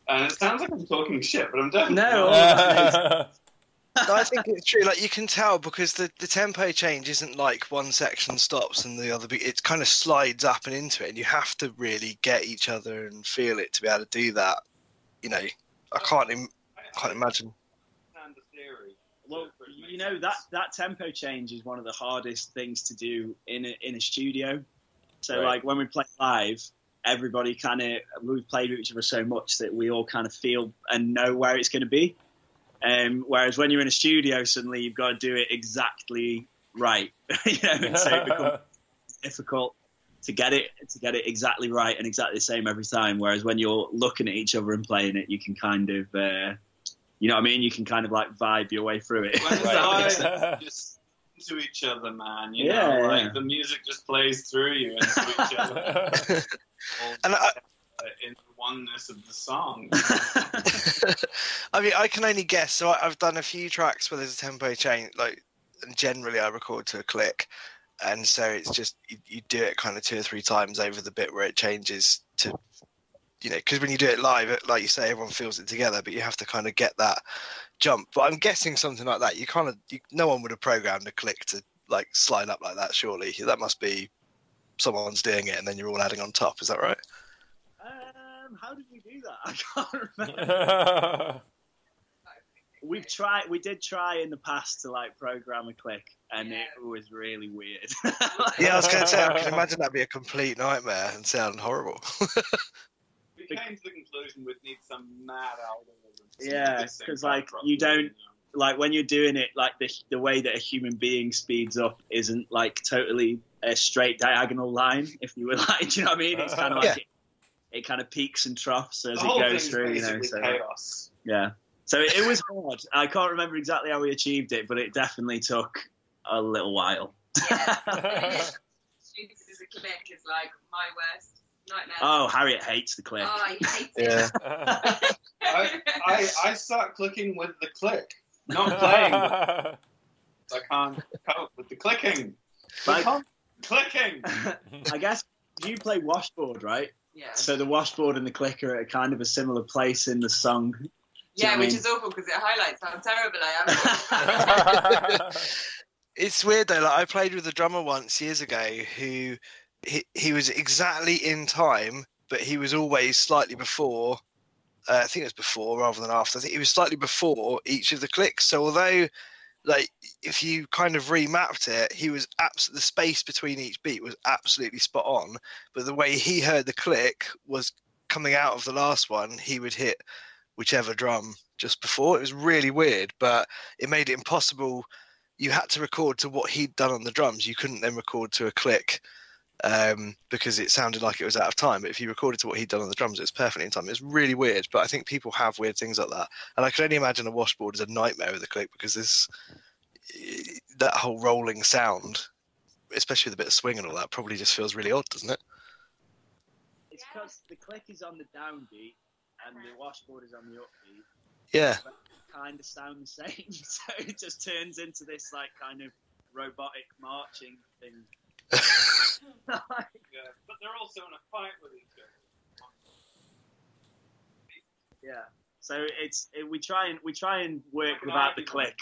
And it sounds like I'm talking shit, but I'm definitely No, not. no, I think it's true. Like you can tell because the, the tempo change isn't like one section stops and the other. Be- it kind of slides up and into it, and you have to really get each other and feel it to be able to do that. You know, I can't. Im- can't imagine. Well, you know that that tempo change is one of the hardest things to do in a, in a studio. So Right. like when we play live, everybody kind of we've played with each other so much that we all kind of feel and know where it's going to be. Um, whereas when you're in a studio, suddenly you've got to do it exactly right. you know, so it becomes difficult to get it to get it exactly right and exactly the same every time. Whereas when you're looking at each other and playing it, you can kind of, uh, you know what I mean? You can kind of like vibe your way through it. When it's just to each other, man. You Yeah, know, like yeah. the music just plays through you into each other. and I, in the oneness of the song. I mean, I can only guess. So I, I've done a few tracks where there's a tempo change. Like, and generally I record to a click, and so it's just you, you do it kind of two or three times over the bit where it changes to, you know, because when you do it live, like you say, everyone feels it together, but you have to kind of get that jump. But I'm guessing something like that. You kind of, you, no one would have programmed a click to like slide up like that. Surely that must be someone's doing it, and then you're all adding on top. Is that right? Um, how did we do that? I can't remember. We've tried. We did try in the past to like program a click, and it was really weird. Yeah, I was going to say, I can imagine that'd be a complete nightmare and sound horrible. We came to the conclusion we'd need some mad algorithm. to yeah, do this thing because like you don't like when you're doing it like the the way that a human being speeds up isn't like totally a straight diagonal line. If you were like, do you know what I mean? It's kind of uh, like Yeah. it, it kind of peaks and troughs as it goes through. You know, basically so chaos. yeah. So it, it was hard. I can't remember exactly how we achieved it, but it definitely took a little while. Students as a click is like my worst nightmare. Oh, Harriet hates the click. Oh, I hate it. I, I, I start clicking with the click, not playing. I can't cope with the clicking. Like- clicking. I guess you play washboard, right? Yeah. So the washboard and the clicker are at kind of a similar place in the song. Yeah, know what I which mean? is awful because it highlights how terrible I am. it's weird though. Like I played with a drummer once years ago who he, was exactly in time, but he was always slightly before Uh, I think it was before rather than after. I think he was slightly before each of the clicks. So although, like, if you kind of remapped it, he was abs- the space between each beat was absolutely spot on. But the way he heard the click was coming out of the last one. He would hit whichever drum just before. It was really weird, but it made it impossible. You had to record to what he'd done on the drums. You couldn't then record to a click um, because it sounded like it was out of time. But if you recorded to what he'd done on the drums, it was perfectly in time. It's really weird, but I think people have weird things like that. And I can only imagine a washboard is a nightmare with a click because this that whole rolling sound, especially with a bit of swing and all that, probably just feels really odd, doesn't it? It's because the click is on the downbeat and the washboard is on the upbeat. Yeah. Kind of sound the same, so it just turns into this like kind of robotic marching thing. yeah, but they're also in a fight with each other. Yeah. So it's it, we try and we try and work without the click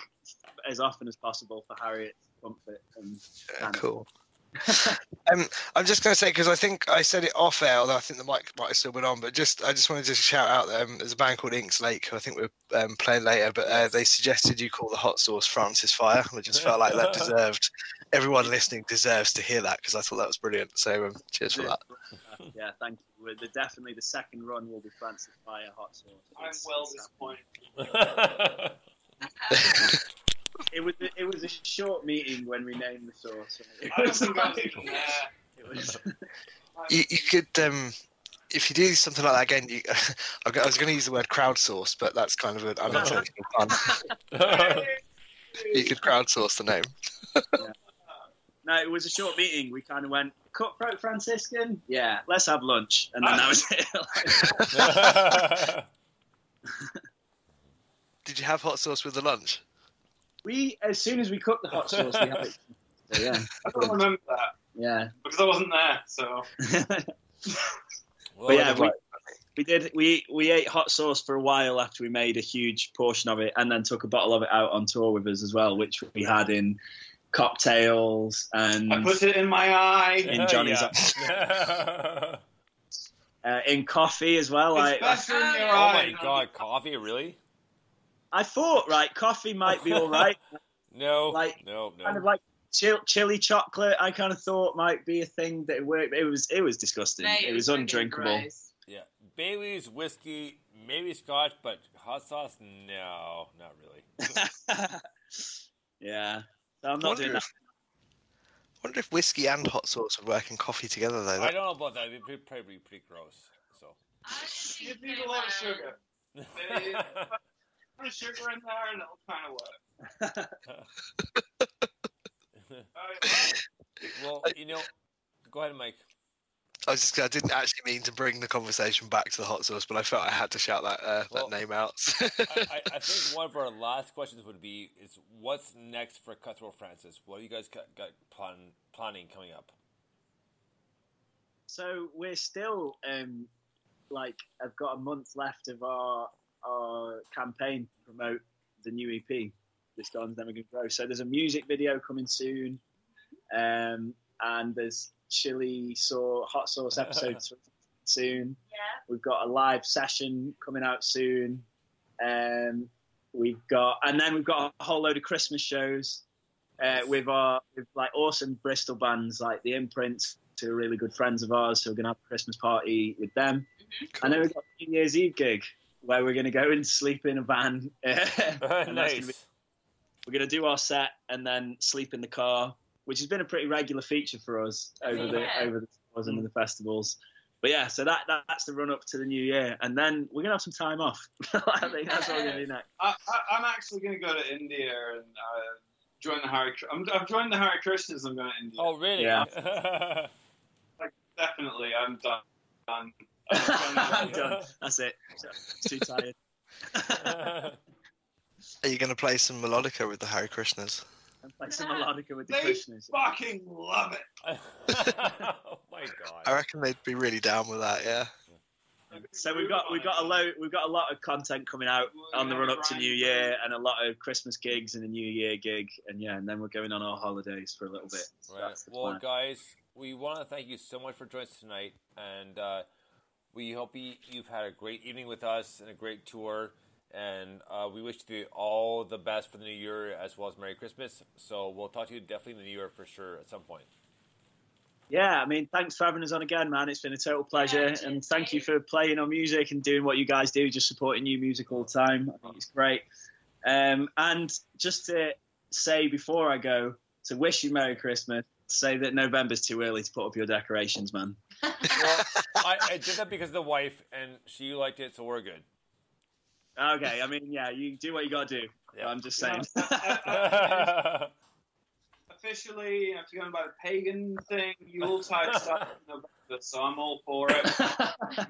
as often as possible for Harriet's comfort and Yeah, cool. um, I'm just going to say because I think I said it off air, although I think the mic might have still been on. But just I just wanted to shout out um, there's a band called Inks Lake who I think we're um, playing later, but uh, they suggested you call the hot sauce Francis Fire. I just felt like that deserved. Everyone listening deserves to hear that because I thought that was brilliant. So um, cheers for that. yeah, thank you. We're the, definitely the second run will be Francis Fire hot sauce. I'm It's- well disappointed. It was it was a short meeting when we named the sauce. It I don't was think I was like- even it was- You, you could um, if you do something like that again. You, I was going to use the word crowdsource, but that's kind of an unintentional pun. you could crowdsource the name. No, it was a short meeting. We kind of went cutthroat Franciscan. Yeah, let's have lunch, and then that was it. Did you have hot sauce with the lunch? we as soon as we cooked the hot sauce, we had it. So, yeah, I don't remember that yeah. because I wasn't there. So But yeah, we, we did. We we ate hot sauce for a while after we made a huge portion of it, and then took a bottle of it out on tour with us as well, which we had in cocktails and I put it in my eye. in Johnny's uh, in coffee as well. I, It's better in your Oh eye. my god, coffee, really? I thought right, coffee might be all right. No, Like, no, no. kind of like chill, chili chocolate. I kind of thought might be a thing that worked. It was it was disgusting. Mate, it it was was undrinkable. gross. Yeah, Bailey's whiskey, maybe scotch, but hot sauce, no, not really. Yeah, so I'm not Wonder doing that. if- wonder if whiskey and hot sauce would work in coffee together though. I don't know about that. It'd probably be probably pretty gross. So. Give need a lot of sugar. Put sugar in there and it'll kind of work. well, you know, go ahead, Mike. I was just I didn't actually mean to bring the conversation back to the hot sauce, but I felt I had to shout that uh, Well, that name out. I, I, I think one of our last questions would be: is what's next for Cutthroat Francis? What do you guys got, got plan, planning coming up? So we're still um, like I've got a month left of our our campaign to promote the new EP. This Garden's Never Gonna Grow. So there's a music video coming soon, um, and there's chili saw hot sauce episodes soon. Yeah. We've got a live session coming out soon. Um, we've got, and then we've got a whole load of Christmas shows uh, with our with like awesome Bristol bands like the Imprints, who are really good friends of ours. So we're gonna have a Christmas party with them. And then we've got a New Year's Eve gig where we're gonna go and sleep in a van. and that's gonna nice. be- we're gonna do our set and then sleep in the car, which has been a pretty regular feature for us over the over the tours and the festivals. But yeah, so that, that that's the run up to the new year, and then we're gonna have some time off. I think that's what we're gonna do next. I, I, I'm actually going to go to India and uh, join the Hare. I'm, I've joined the Hare Krishnas. I'm going to India. Oh, really? Yeah. Like, definitely, I'm done. done. I'm done. That's it. Too tired. Are you going to play some melodica with the Hare Krishnas? And play some melodica with the They Krishnas. fucking love it. oh my god. I reckon they'd be really down with that. Yeah. So we've got we've got a load we've got a lot of content coming out on the run up to New Year and a lot of Christmas gigs and a New Year gig and yeah and then we're going on our holidays for a little bit. So Right. Well, plan. guys, we want to thank you so much for joining us tonight, and uh, We hope you, you've had a great evening with us and a great tour. And uh, we wish you all the best for the new year as well as Merry Christmas. So we'll talk to you definitely in the new year for sure at some point. Yeah, I mean, thanks for having us on again, man. It's been a total pleasure, and thank you for playing our music and doing what you guys do, just supporting new music all the time. I think it's great. Um, and just to say before I go, to wish you Merry Christmas, say that November's too early to put up your decorations, man. I, I did that because of the wife, and she liked it, so we're good. Okay, I mean, yeah, you do what you got to do. I'm just saying. Officially, after going by the pagan thing, Yuletide stuff in November, so I'm all for it.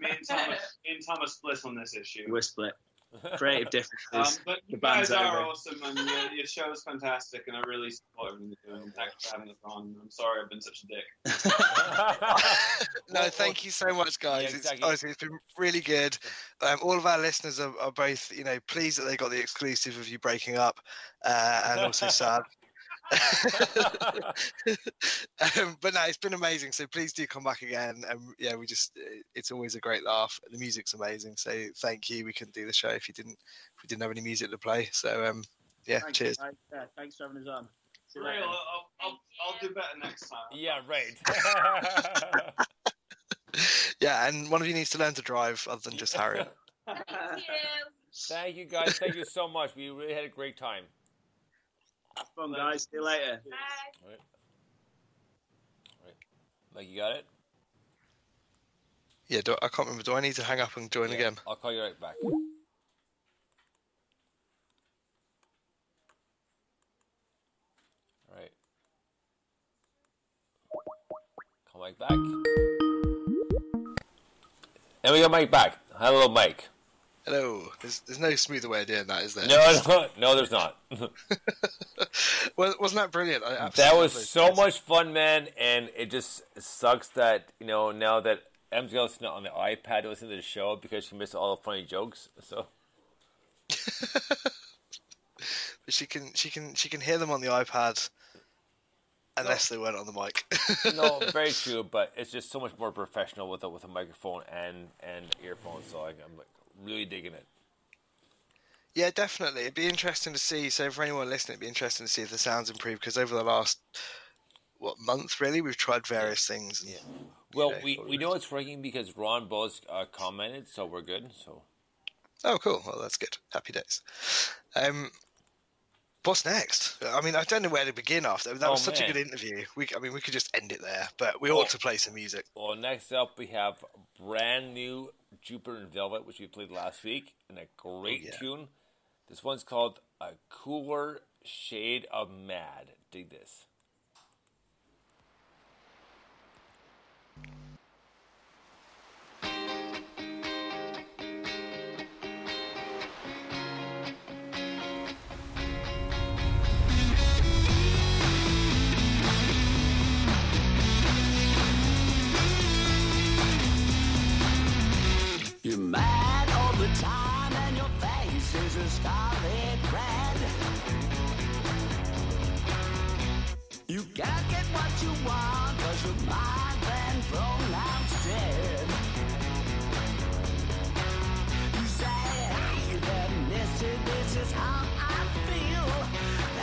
me, and Thomas, me and Thomas split on this issue. We're split. Creative differences. Um, but you the band's guys are over. awesome, and your, your show is fantastic, and I really support everything you're doing. Thanks for having us on. I'm sorry I've been such a dick. No, thank you so much, guys. Yeah, It's honestly, it's been really good. Um, all of our listeners are, are both, you know, pleased that they got the exclusive of you breaking up, uh, and also sad. um, but no, it's been amazing. So please do come back again. And yeah, we just, it's always a great laugh. The music's amazing. So thank you. We couldn't do the show if you didn't, if we didn't have any music to play. So um, yeah, Thank cheers. guys. Yeah, thanks for having us on. See you Real. I'll, I'll, I'll do better next time. Yeah, right. Yeah, and one of you needs to learn to drive other than just Harry. Thank you, guys. Thank you so much. We really had a great time. Have fun, guys. See you later. All right. All right. Mike, you got it? Yeah, do, I can't remember. Do I need to hang up and join Yeah, again? I'll call you right back. All right. Call Mike back. And we got Mike back. Hello, Mike. Hello. There's, there's no smoother way of doing that, is there? No, no, no there's not. well, wasn't that brilliant? I that was so much fun, man. And it just sucks that you know now that gonna listen on the iPad to listen to the show because she missed all the funny jokes. So But she can, she can, she can hear them on the iPad, unless they weren't on the mic. no, very true. But it's just so much more professional with a with a microphone and and earphones. So I, I'm like really digging it. Yeah, definitely. It'd be interesting to see. So for anyone listening, it'd be interesting to see if the sounds improve because over the last what month really, we've tried various things. And, Well, know, we, we know it's working because Ron Buzz uh, commented, so we're good. So Oh, cool. Well, that's good. Happy days. Um, what's next? I mean, I don't know where to begin after. That was Oh, such man. a good interview. We, I mean, we could just end it there, but we ought to play some music. Well, next up we have brand new Jupiter and Velvet, which we played last week, and a oh, great Oh, yeah. tune. This one's called "A Cooler Shade of Mad." Dig this. You're mad all the time and your face is a scarlet red. You can't get what you want cause your mind been pronounced dead. You say, hey there mister, this is how I feel.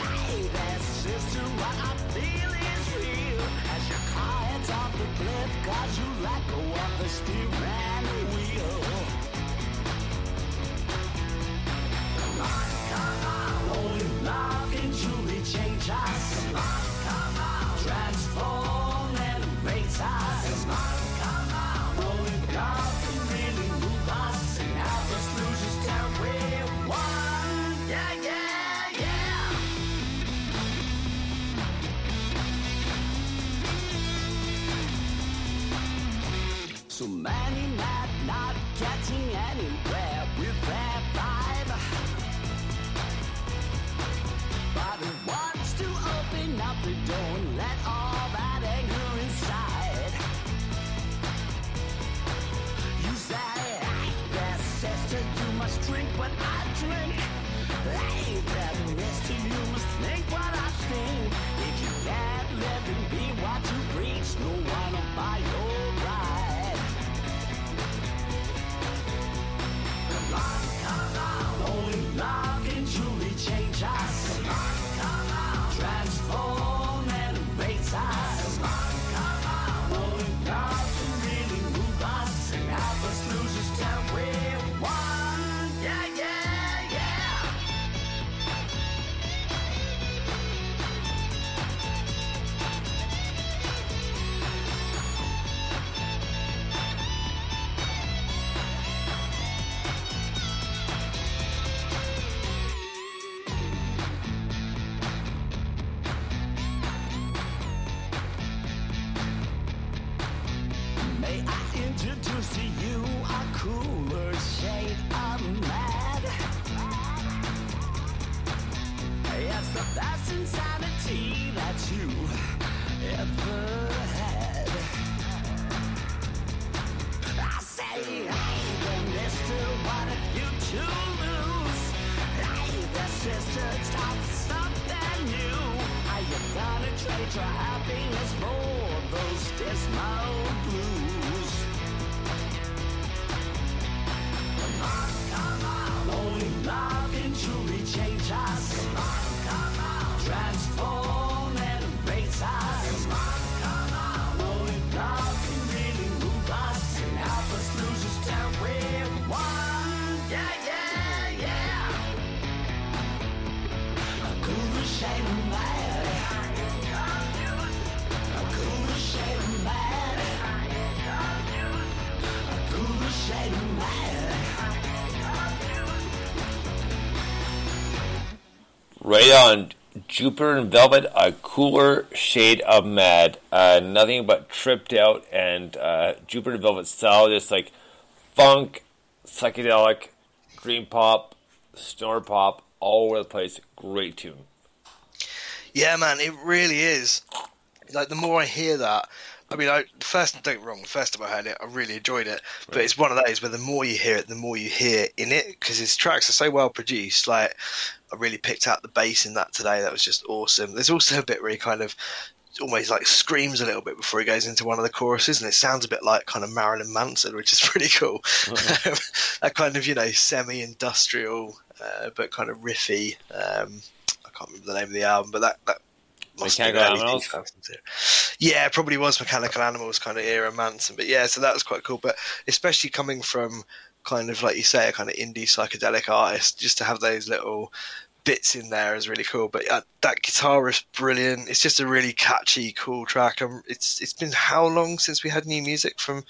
Hey there sister, what I feel is real. As your car heads off the cliff cause you let go of the steering Right on. Jupiter and Velvet, a cooler shade of mad. Uh, nothing but tripped out and uh, Jupiter and Velvet style, just like funk, psychedelic, dream pop, snore pop, all over the place. Great tune. Yeah, man, it really is. Like the more I hear that, I mean, I first don't get me wrong. The first time I heard it, I really enjoyed it. But it's one of those where the more you hear it, the more you hear in it because his tracks are so well produced. Like I really picked out the bass in that today. That was just awesome. There's also a bit where he kind of almost like screams a little bit before he goes into one of the choruses, and it sounds a bit like kind of Marilyn Manson, which is pretty cool. that kind of you know semi-industrial uh, but kind of riffy. Um, can't remember the name of the album, but that that must Mechanical early Animals? 2000s. Yeah, probably was Mechanical Animals kind of era Manson, but yeah, so that was quite cool. But especially coming from kind of like you say, a kind of indie psychedelic artist, just to have those little bits in there is really cool. But uh, that guitar is brilliant. It's just a really catchy, cool track. Um, it's it's been how long since we had new music from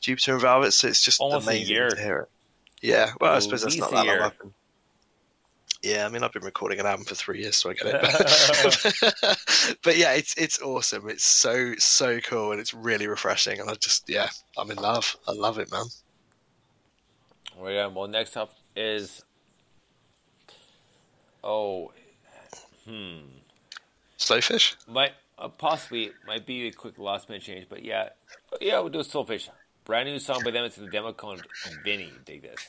Jupiter and Velvet? So it's just Almost a amazing year. to hear it. Yeah, well, I suppose that's not that long. Yeah, I mean, I've been recording an album for three years, so I get it. But, but yeah, it's it's awesome. It's so so cool, and it's really refreshing. And I just yeah, I'm in love. I love it, man. Right on. Well, next up is. Oh. Hmm. Slowfish? Might uh, possibly might be a quick last minute change, but yeah, yeah, we'll do Slowfish. Brand new song by them. It's the demo called Vinny. Dig this.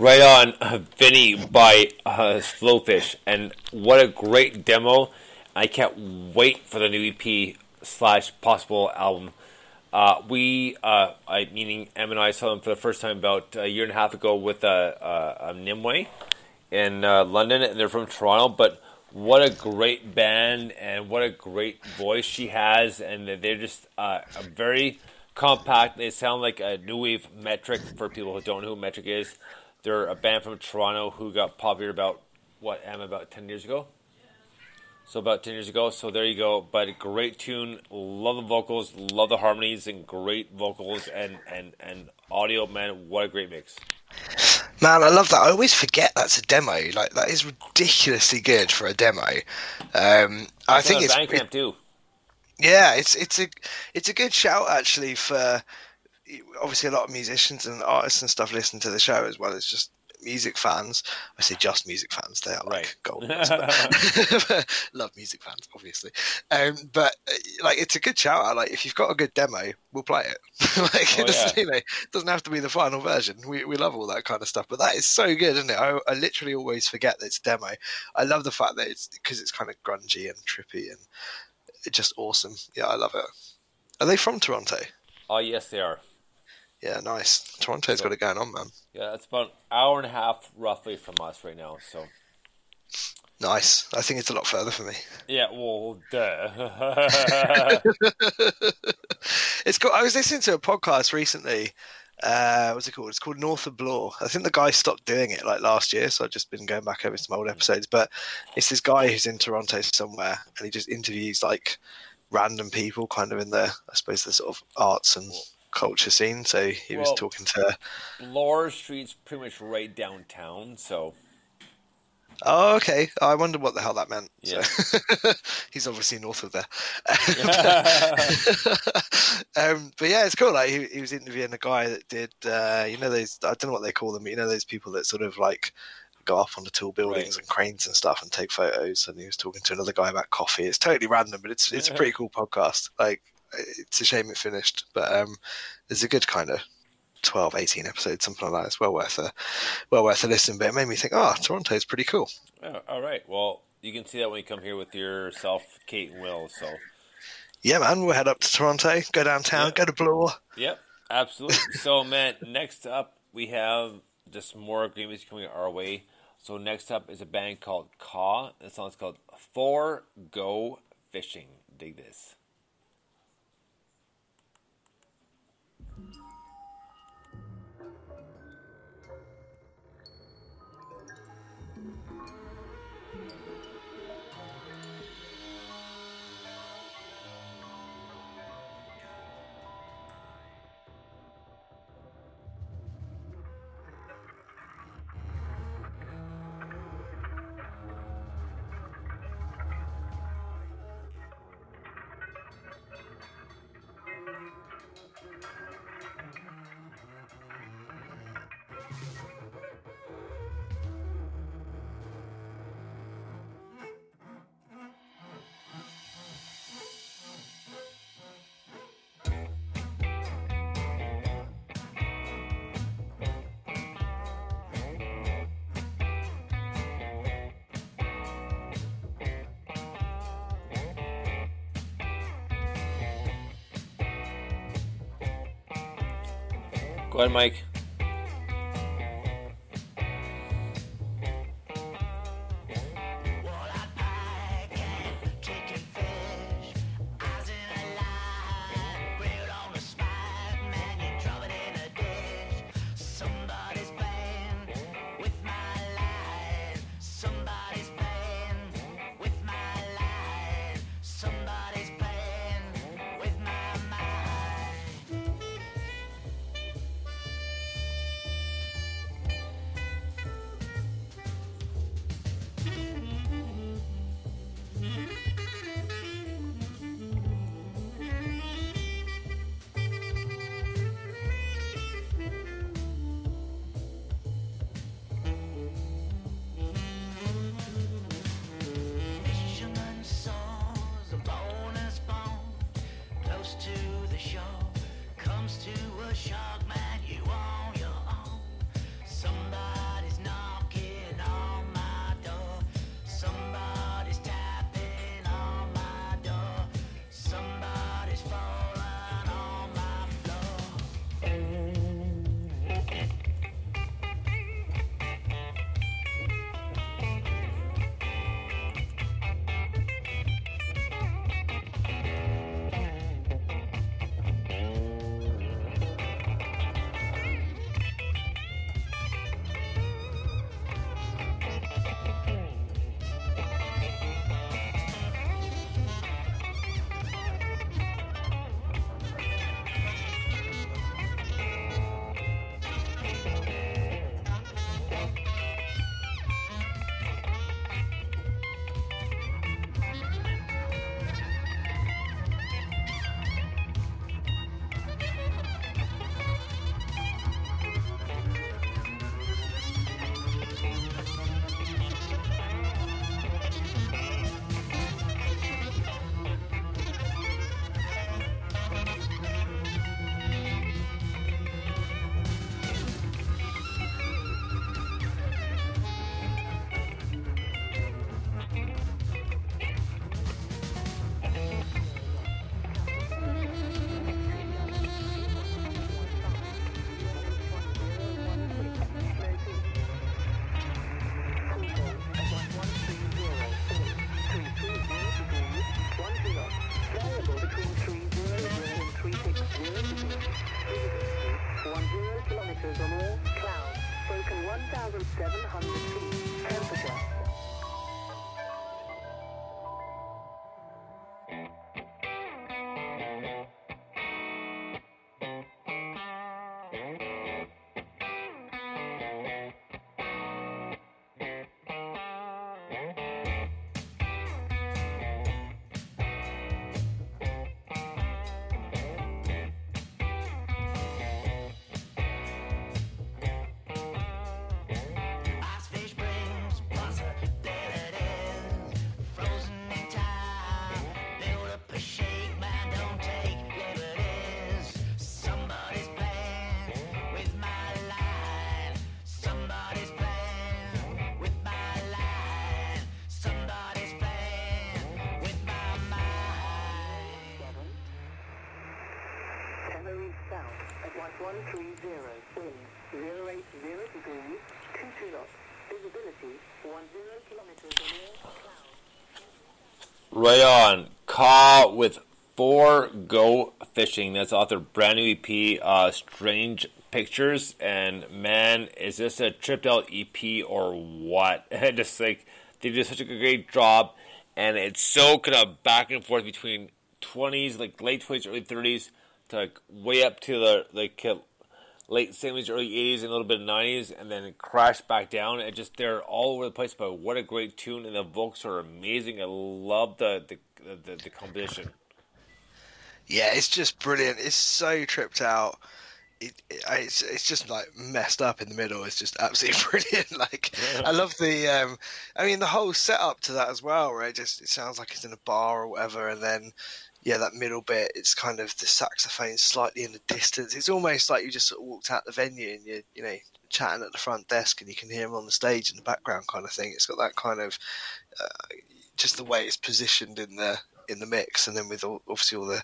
Right on, uh, Vinny by uh, Slowfish, and what a great demo! I can't wait for the new EP slash possible album. Uh, we, uh, I meaning Em and I saw them for the first time about a year and a half ago with uh, uh, Nimue in uh, London, and they're from Toronto. But what a great band, and what a great voice she has, and they're just uh, a very compact. They sound like a new wave Metric for people who don't know who Metric is. They're a band from Toronto who got popular about what Em about ten years ago. So about ten years ago. So there you go. But a great tune. Love the vocals. Love the harmonies and great vocals and and and audio. Man, what a great mix. Man, I love that. I always forget that's a demo. Like that is ridiculously good for a demo. Um, I It's think it's Bandcamp too. Yeah, it's it's a it's a good shout actually for obviously a lot of musicians and artists and stuff listen to the show as well as just music fans. I say just music fans; they are like gold. Love music fans, obviously. Um, but uh, like, it's a good shout out. Like, if you've got a good demo, we'll play it. like, Oh, it doesn't, yeah. you know, it doesn't have to be the final version. We we love all that kind of stuff. But that is so good, isn't it? I, I literally always forget that it's a demo. I love the fact that it's because it's kind of grungy and trippy and just awesome. Yeah, I love it. Are they from Toronto? Oh yes, they are. Yeah, nice. Toronto's got it going on, man. Yeah, it's about an hour and a half roughly from us right now. So Nice. I think it's a lot further for me. yeah, well, duh. It's cool. I was listening to a podcast recently. Uh, what's it called? It's called North of Bloor. I think the guy stopped doing it like last year, so I've just been going back over some old episodes. But it's this guy who's in Toronto somewhere, and he just interviews like random people, kind of in the, I suppose, the sort of arts and culture scene. So he was talking to. Bloor Street's pretty much right downtown, so Oh, okay. I wonder what the hell that meant. Yeah. So, he's obviously north of there. um, but yeah, it's cool. Like he, he was interviewing a guy that did, uh, you know, those I don't know what they call them. But you know, those people that sort of like go up on the tall buildings and cranes and stuff and take photos. And he was talking to another guy about coffee. It's totally random, but it's it's a pretty cool podcast. Like it's a shame it finished, but um, there's a good kind of 12, 18 episodes, something like that. It's well worth a well worth a listen. But it made me think, oh, Toronto's pretty cool. Oh, all right. Well, you can see that when you come here with yourself, Kate and Will. So Yeah, man, we'll head up to Toronto, go downtown, go to Bloor. Yep, absolutely. so, man, next up we have just more music coming our way. So, next up is a band called Ka. The song's called Four Go Fishing. Dig this. Ahead, Mike. Right on. With Four Go Fishing. That's author brand new EP, uh, Strange Pictures. And man, is this a tripped out EP or what? Just like they did such a great job, and it's so kind of back and forth between 20s, like late 20s, early 30s, to like way up to the like late 70s, early 80s, and a little bit of 90s, and then it crashed back down. It just they're all over the place. But what a great tune, and the vocals are amazing. I love the the the, the composition. Yeah, it's just brilliant. It's so tripped out. It, it, it's it's just like messed up in the middle. It's just absolutely brilliant. Like I love the, um, I mean the whole setup to that as well. Right, it just it sounds like it's in a bar or whatever, and then yeah, that middle bit. It's kind of the saxophone slightly in the distance. It's almost like you just sort of walked out the venue and you're, you know chatting at the front desk and you can hear him on the stage in the background kind of thing. It's got that kind of uh, just the way it's positioned in the in the mix, and then with all, obviously all the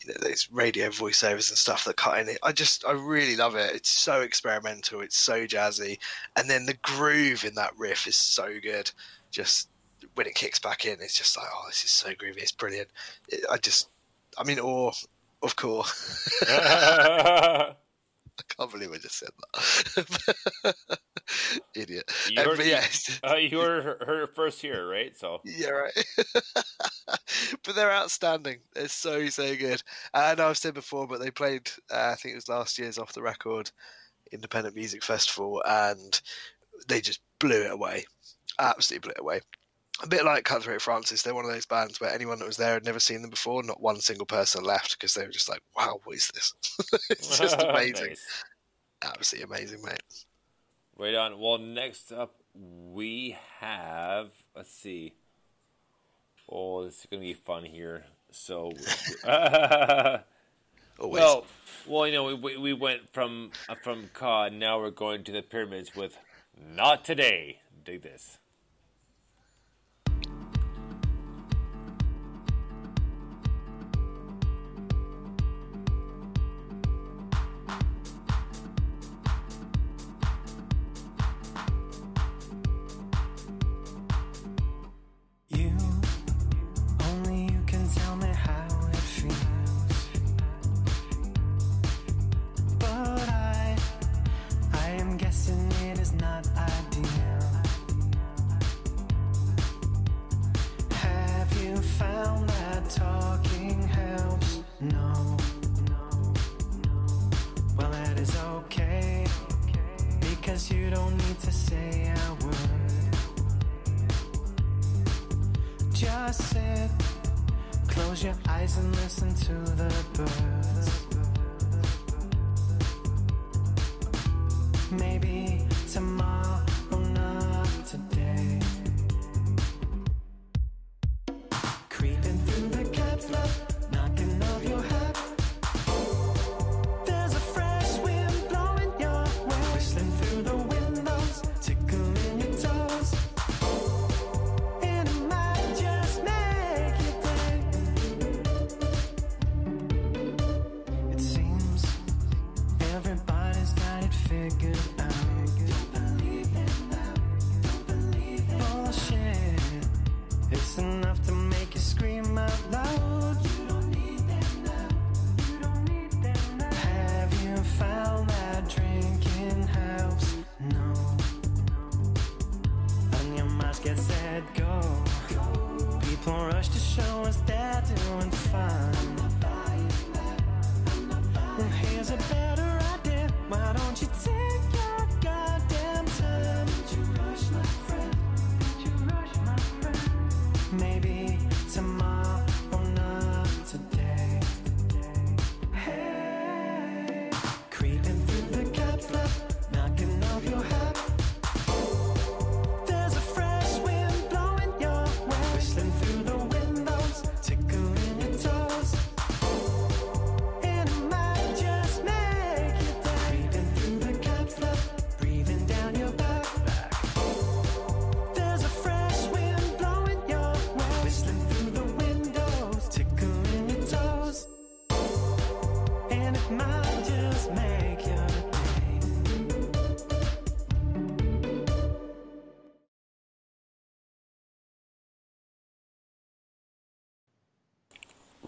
you know those radio voiceovers and stuff that cut in it. I just I really love it. It's so experimental. It's so jazzy, and then the groove in that riff is so good. Just when it kicks back in, it's just like oh, this is so groovy. It's brilliant. It, I just I'm in awe of course. I can't believe I just said that. Idiot. You Uh, heard, but yeah, uh, you heard her, her first here, right? So Yeah, right. but they're outstanding. They're so so good. I know I've said before, but they played. Uh, I think it was last year's off the record independent music festival, and they just blew it away. Absolutely blew it away. A bit like Cutthroat Francis, they're one of those bands where anyone that was there had never seen them before. Not one single person left because they were just like, "Wow, what is this?" it's just amazing. Nice. Absolutely amazing, mate. Right on. Well, next up we have. Let's see. Oh, this is gonna be fun here. So, well, well, you know, we, we we went from uh, from Ka, now we're going to the pyramids with "Not Today." Dig this.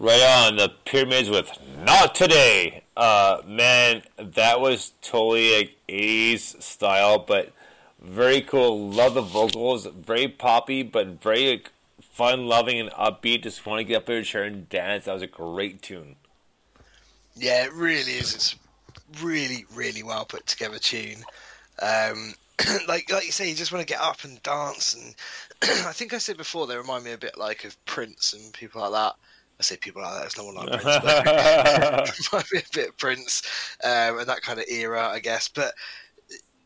Right on the pyramids with "Not Today." Uh, man, that was totally like '80s style, but very cool. Love the vocals, very poppy, but very like, fun, loving, and upbeat. Just want to get up there, chair and dance. That was a great tune. Yeah, it really is. It's really, really well put together tune. Um, like like you say, you just want to get up and dance. And I think I said before they remind me a bit like of Prince and people like that. I say people like that. There's no one like Prince, but remind me a bit of Prince um, and that kind of era, I guess. But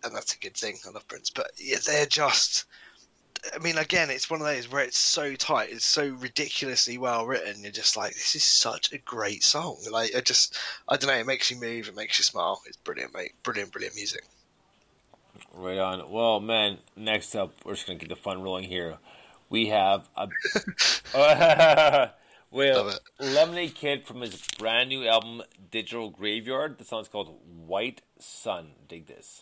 and that's a good thing. I love Prince, but yeah, they're just. I mean, again, it's one of those where it's so tight, it's so ridiculously well written. You're just like, this is such a great song. Like, I just, I don't know, it makes you move, it makes you smile. It's brilliant, mate. Brilliant, brilliant music. Right on. Well, man, next up, we're just going to get the fun rolling here. We have a. well, Lemonade Kid from his brand new album, Digital Graveyard. The song's called White Sun. Dig this.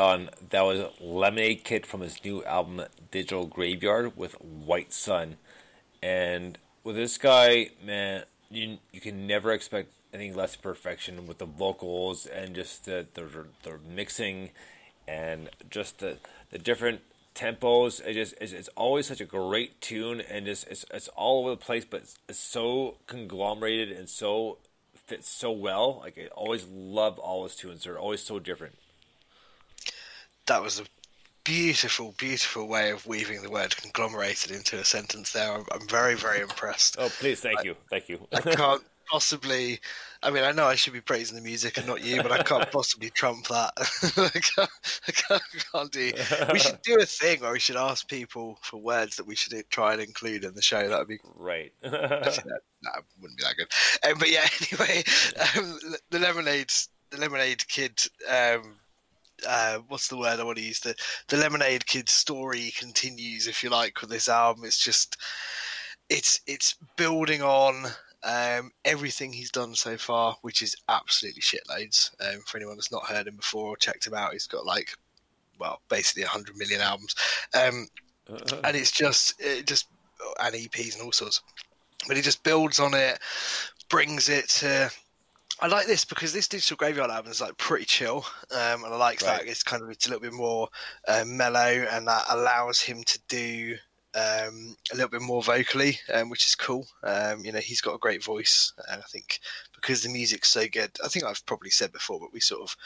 On. That was Lemonade Kid from his new album Digital Graveyard with White Sun. And with this guy, man, you you can never expect anything less perfection with the vocals and just the the, the mixing and just the the different tempos. It just it's, it's always such a great tune and just it's it's all over the place, but it's, it's so conglomerated and so fits so well. Like I always love all his tunes. They're always so different. That was a beautiful, beautiful way of weaving the word conglomerated into a sentence there. I'm, I'm very, very impressed. Oh, please, thank you, thank you. I can't possibly. I mean, I know I should be praising the music and not you, but I can't possibly trump that. I, can't, I can't, can't do. We should do a thing where we should ask people for words that we should try and include in the show. That would be right. Actually, no, no, wouldn't be that good. Um, but yeah, anyway, um, the lemonade, the lemonade kid. Um, uh, what's the word I want to use? The the Lemonade Kid story continues, if you like, with this album. It's just, it's it's building on um, everything he's done so far, which is absolutely shitloads. Um, for anyone that's not heard him before or checked him out, he's got like, well, basically hundred million albums, um, and it's just it just and EPs and all sorts. But he just builds on it, brings it to I like this because this digital graveyard album is like pretty chill, um, and I like that it's kind of it's a little bit more uh, mellow, and that allows him to do um, a little bit more vocally, um, which is cool. Um, you know, he's got a great voice, and I think because the music's so good, I think I've probably said before, but we sort of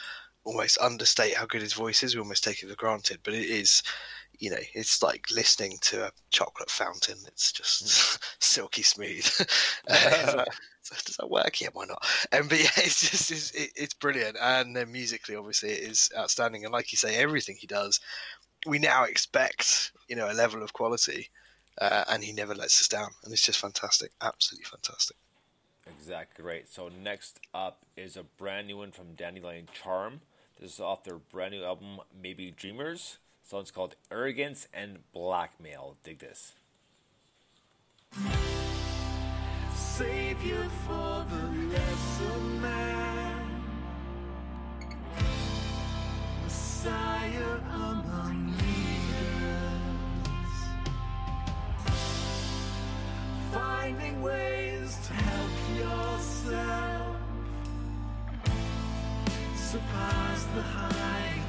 almost understate how good his voice is. We almost take it for granted, but it is. You know, it's like listening to a chocolate fountain. It's just silky smooth. Uh, does that work? Yeah, why not? Um, but yeah, it's just it's, it's brilliant, and then musically, obviously, it is outstanding. And like you say, everything he does, we now expect you know a level of quality, uh, and he never lets us down, and it's just fantastic, absolutely fantastic. Exactly right. So next up is a brand new one from Dandelion Charm. This is off their brand new album, Maybe Dreamers. Song's called Arrogance and Blackmail. Dig this. For the lesser man, Messiah among leaders, finding ways to help yourself, surpass the high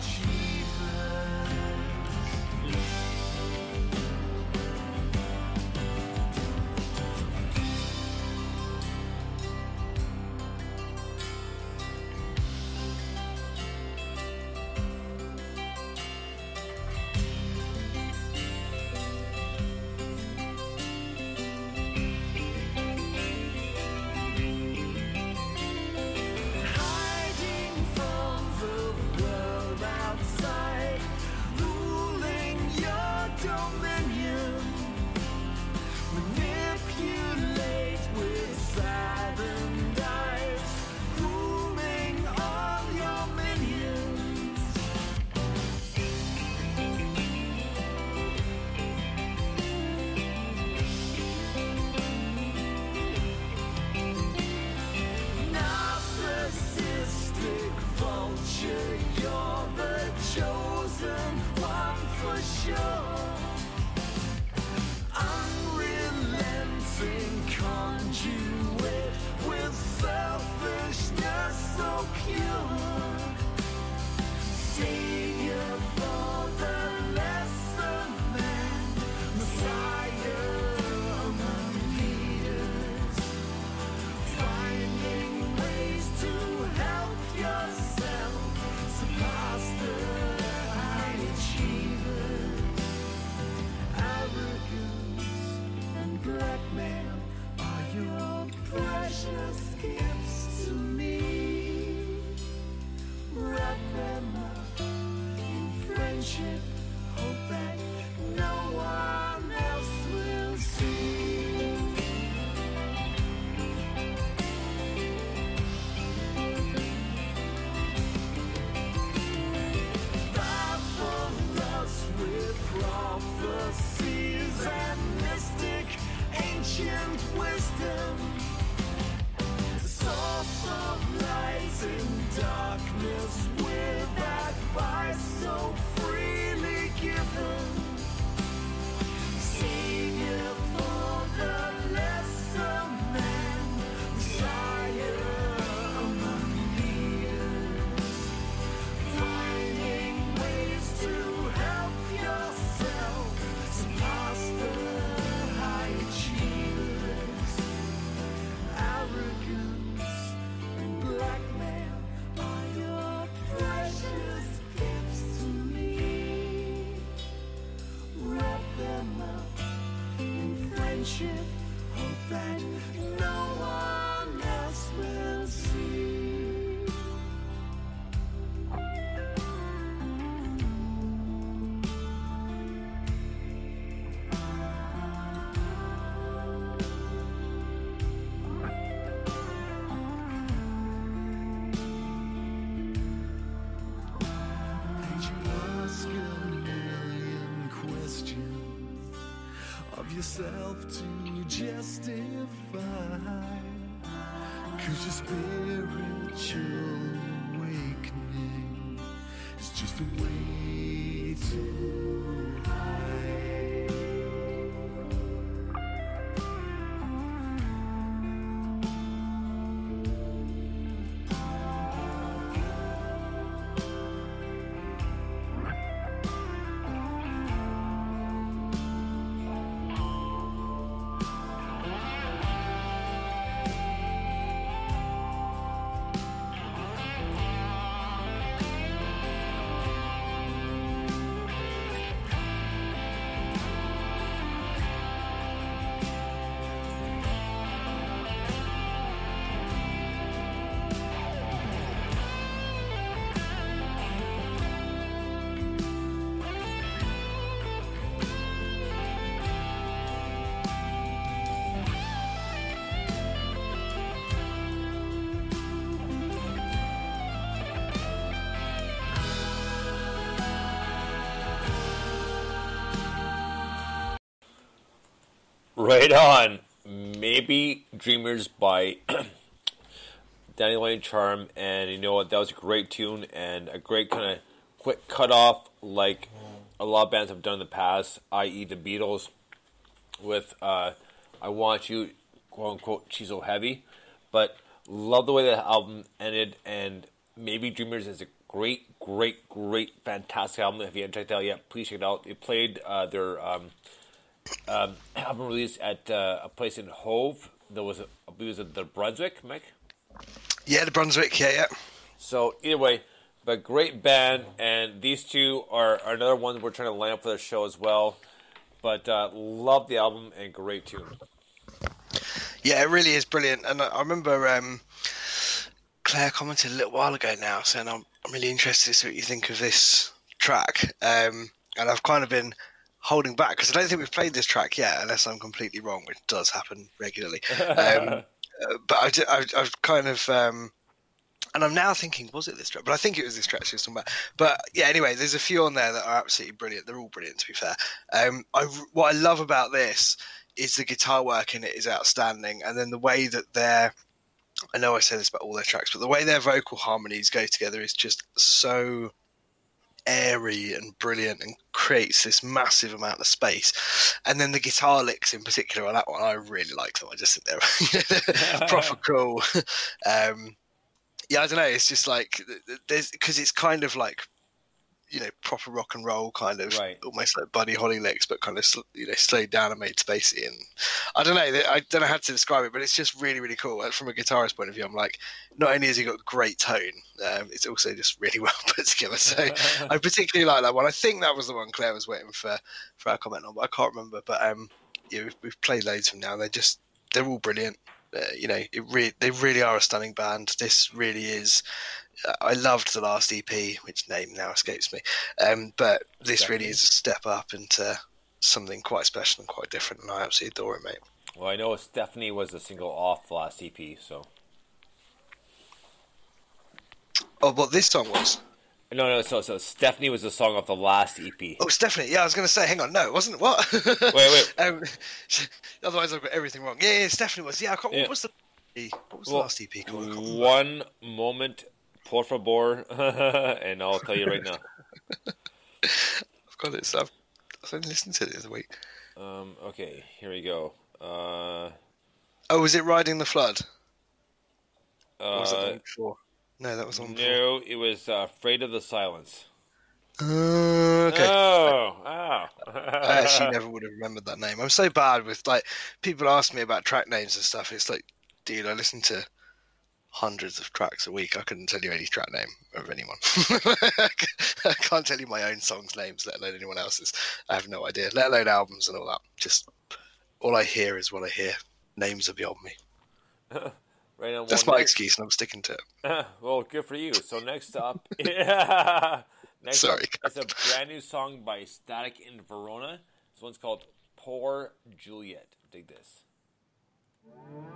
justify. Cause your spiritual awakening is just a way Right on. Maybe Dreamers by Dandelion Charm, and you know what? That was a great tune and a great kind of quick cutoff, like a lot of bands have done in the past, i.e., the Beatles, with uh, "I Want You," quote unquote, "She's So Heavy." But love the way that album ended, and maybe Dreamers is a great, great, great, fantastic album. If you haven't checked it out yet, please check it out. They played uh, their um, um, album release at uh, a place in Hove. There was, a, I believe, it was at the Brunswick, Mike. Yeah, the Brunswick. Yeah, yeah. So either way, but great band, and these two are, are another one we're trying to line up for the show as well. But uh, love the album and great tune. Yeah, it really is brilliant. And I I remember um, Claire commented a little while ago now saying, I'm, I'm really interested to see what you think of this track. Um, and I've kind of been holding back because I don't think we've played this track yet, unless I'm completely wrong, which does happen regularly. Um, uh, but I, I, I've kind of. Um, and I'm now thinking, was it this track? But I think it was this track she was talking about. But yeah, anyway, there's a few on there that are absolutely brilliant. They're all brilliant, to be fair. Um, I, what I love about this is the guitar work in it is outstanding, and then the way that they're I know I say this about all their tracks, but the way their vocal harmonies go together is just so airy and brilliant and creates this massive amount of space. And then the guitar licks in particular on that one, I really like them. I just think they're proper cool. Um, yeah, I don't know. It's just like there's because it's kind of like you know proper rock and roll kind of almost like Buddy Holly licks, but kind of you know slowed down and made spacey. And I don't know. I don't know how to describe it, but it's just really really cool. And From a guitarist point of view, I'm like, not only has he got great tone, um, it's also just really well put together. So I particularly like that one. I think that was the one Claire was waiting for for our comment on, but I can't remember. But um, yeah, we've, we've played loads from now. They're just they're all brilliant. Uh, you know, it re- they really are a stunning band. This really is. I loved the last EP, which name now escapes me, um, but this really is a step up into something quite special and quite different, and I absolutely adore it, mate. Well, I know Stephanie was a single off the last EP, so. Oh, what this song was? No, no. So, so Stephanie was the song off the last EP. Oh, Stephanie. Yeah, I was going to say, hang on, no, it wasn't. What? Wait, wait. um, otherwise, I've got everything wrong. Yeah, yeah Stephanie was. Yeah, I can't, Yeah. what was the what was the last EP called? I can't remember. One moment, por favor, and I'll tell you right now. I've got it. So I've, only listened to it the other week. Um, okay, here we go. Uh, Oh, was it Riding the Flood? Or was that the uh, before? No, that was on. no, it was uh, Afraid of the Silence. Uh, okay. Oh, oh. I actually never would have remembered that name. I'm so bad with like people ask me about track names and stuff. It's like, dude, I listen to hundreds of tracks a week. I couldn't tell you any track name of anyone. I can't tell you my own songs' names, let alone anyone else's. I have no idea. Let alone albums and all that. Just all I hear is what I hear. Names are beyond me. right on. That's my next- excuse, and I'm sticking to it. well, good for you. So next up, next Sorry, up is a brand new song by Static in Verona. This one's called "Poor Juliet." Dig this. Oh,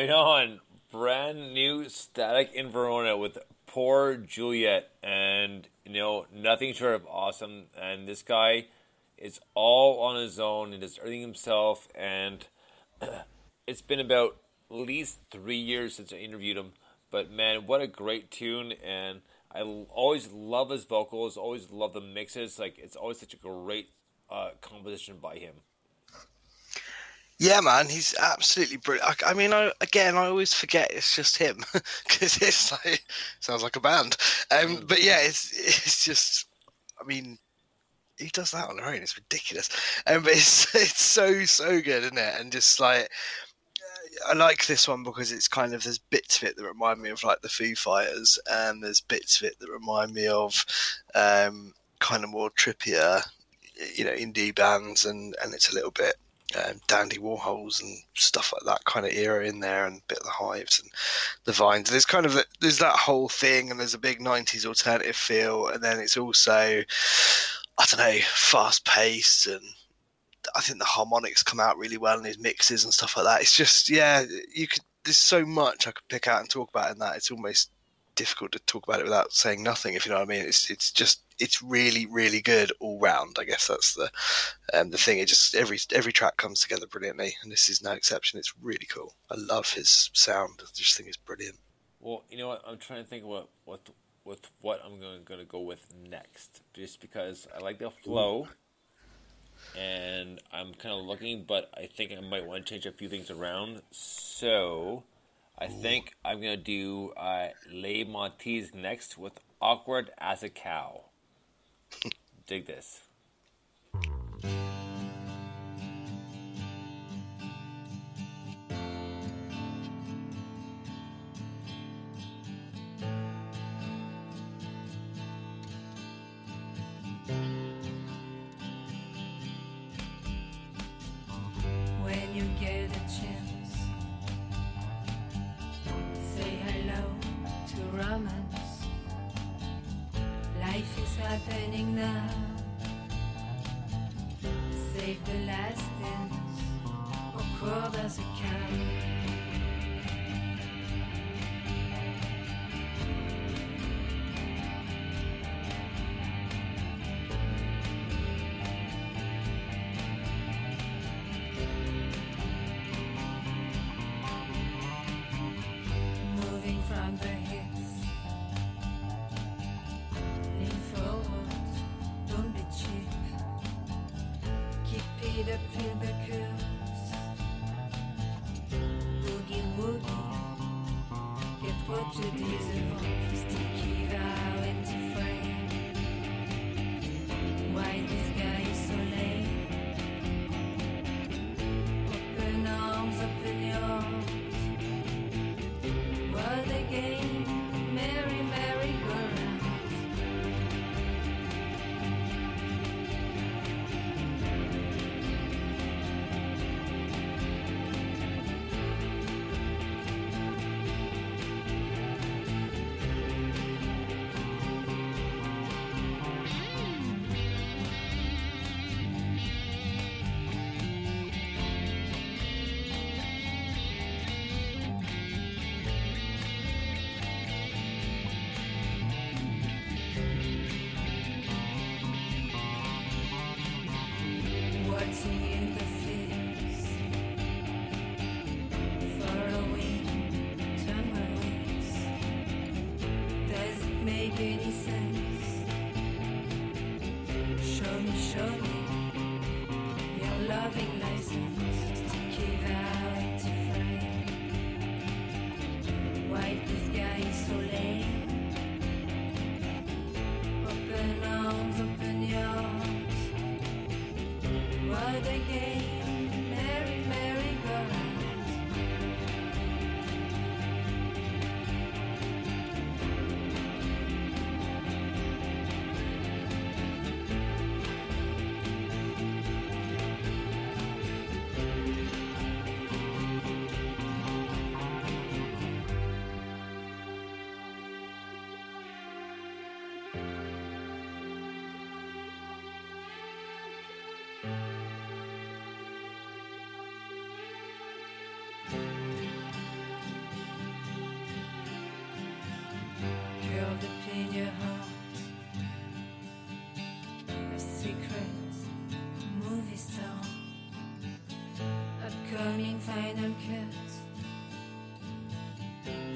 Right on. Brand new Static in Verona with Poor Juliet. And, you know, nothing short of awesome. And this guy is all on his own and does everything himself. And it's been about at least three years since I interviewed him. But, man, what a great tune. And I always love his vocals, always love the mixes. Like, it's always such a great uh, composition by him. Yeah, man, he's absolutely brilliant. I, I mean, I, again, I always forget it's just him because it's like sounds like a band. Um, but yeah, it's it's just, I mean, he does that on their own. It's ridiculous. Um, but it's it's so so good, isn't it? And just like. I like this one because it's kind of there's bits of it that remind me of like the Foo Fighters, and there's bits of it that remind me of um, kind of more trippier, you know, indie bands, and and it's a little bit um, Dandy Warhols and stuff like that kind of era in there, and a bit of the Hives and the Vines. There's kind of there's that whole thing, and there's a big '90s alternative feel, and then it's also I don't know, fast paced and. I think the harmonics come out really well in his mixes and stuff like that. It's just, yeah, you could. There's so much I could pick out and talk about in that. It's almost difficult to talk about it without saying nothing, if you know what I mean. It's it's just it's really really good all round. I guess that's the um, the thing. It just every every track comes together brilliantly, and this is no exception. It's really cool. I love his sound. I just think it's brilliant. Well, you know what? I'm trying to think what what with what I'm going going to go with next, just because I like the flow, and I'm kind of looking, but I think I might want to change a few things around. So, I think I'm going to do uh, Les Montes next with "Awkward as a Cow." Dig this.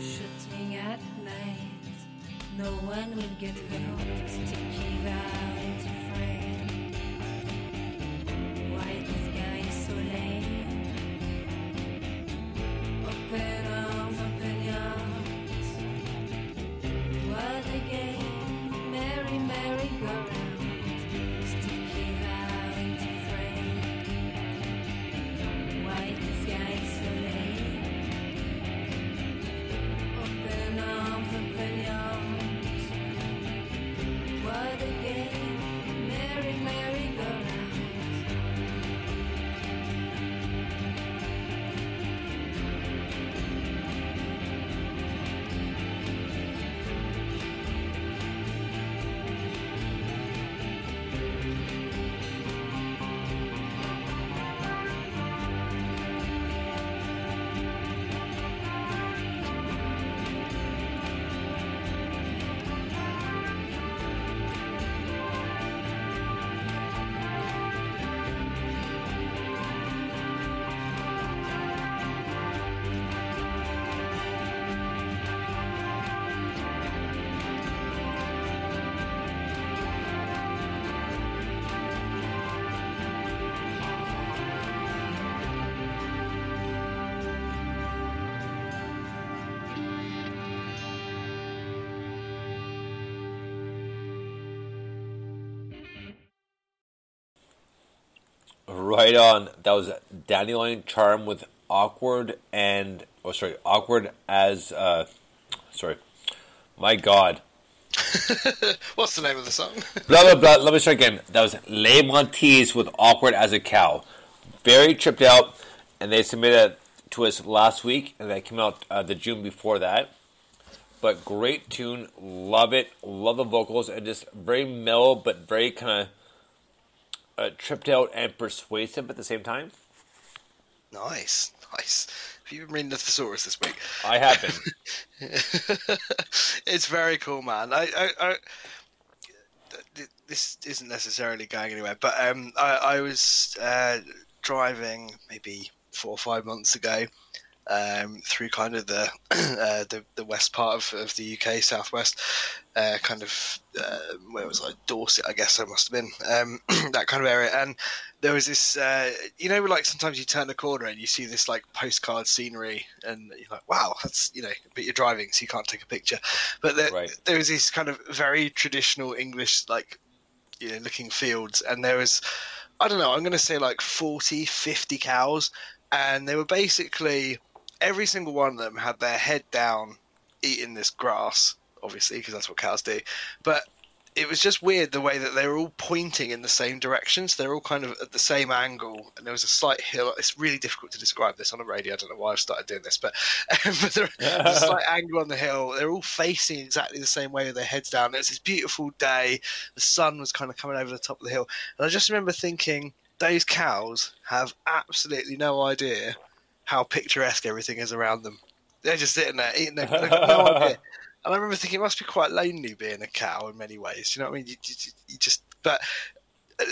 Shooting at night. No one will get hurt. Sticky Right on. That was Dandelion Charm with awkward and oh sorry, awkward as uh sorry. My God. What's the name of the song? blah blah blah. Let me start again. That was Les Montees with awkward as a cow. Very tripped out, and they submitted to us last week, and that came out uh, the June before that. but great tune. Love it. Love the vocals and just very mellow, but very kind of uh, tripped out and persuasive at the same time. Nice, nice. Have you been reading the Thesaurus this week? I have been. it's very cool, man. I, I, I this isn't necessarily going anywhere, but um, I, I was uh, driving maybe four or five months ago um, through kind of the, uh, the the west part of, of the UK, southwest, uh, kind of uh, where was I? Dorset, I guess I must have been um, that kind of area. And there was this, uh, you know, like sometimes you turn a corner and you see this like postcard scenery, and you're like, wow, that's you know, but you're driving, so you can't take a picture. But there, there was this kind of very traditional English like you know looking fields, and there was. I don't know, I'm going to say like 40, 50 cows, and they were basically every single one of them had their head down eating this grass, obviously, because that's what cows do. But it was just weird the way that they were all pointing in the same direction. So they're all kind of at the same angle, and there was a slight hill. It's really difficult to describe this on a radio. I don't know why I've started doing this, but, but there- there's a slight angle on the hill. They're all facing exactly the same way with their heads down. It was this beautiful day. The sun was kind of coming over the top of the hill, and I just remember thinking, those cows have absolutely no idea how picturesque everything is around them. They're just sitting there eating. Their, they've got no idea. And I remember thinking it must be quite lonely being a cow in many ways. You know what I mean? You, you, you just but uh,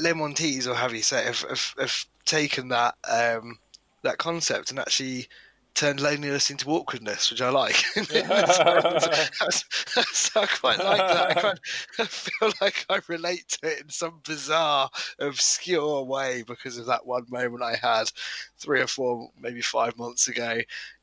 lemon teas or have you say have, have, have taken that um, that concept and actually turned loneliness into awkwardness, which I like. so I quite like that. I, quite, I feel like I relate to it in some bizarre, obscure way because of that one moment I had three or four, maybe five months ago,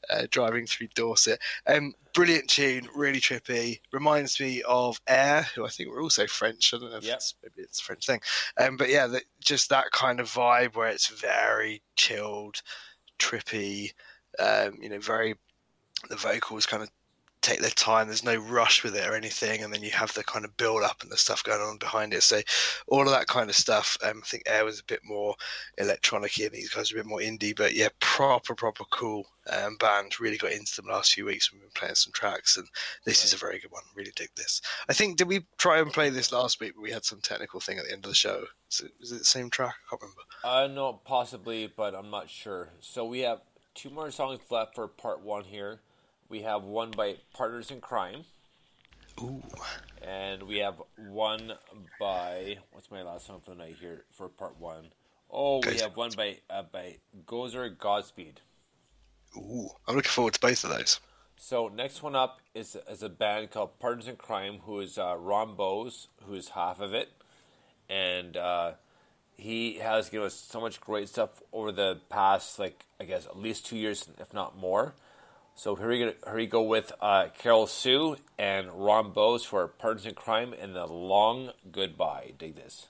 uh, driving through Dorset. Um, brilliant tune, really trippy. Reminds me of Air, who I think were also French. I don't know if it's, maybe it's a French thing. Um, but yeah, that, just that kind of vibe where it's very chilled, trippy. Um, you know, very the vocals kind of take their time. There's no rush with it or anything, and then you have the kind of build up and the stuff going on behind it. So all of that kind of stuff. Um, I think Air was a bit more electronic and these guys are a bit more indie, but yeah, proper proper cool um, band. Really got into them last few weeks. We've been playing some tracks, and this is a very good one. Really dig this. I think did we try and play this last week? But we had some technical thing at the end of the show. It, was it the same track? I can't remember. Uh, no, possibly, but I'm not sure. So we have two more songs left for part one here. We have one by Partners in Crime. Ooh. And we have one by what's my last song for the night here for part one? Oh, we have one by uh, by Gozer Godspeed. Ooh, I'm looking forward to both of those. So next one up is is a band called Partners in Crime, who is uh, Ron Bose, who is half of it, and uh, he has given us so much great stuff over the past, like I guess at least two years, if not more. So here we go, here we go with uh, Carol Sue and Ron Bose for Partners in Crime and the Long Goodbye. Dig this.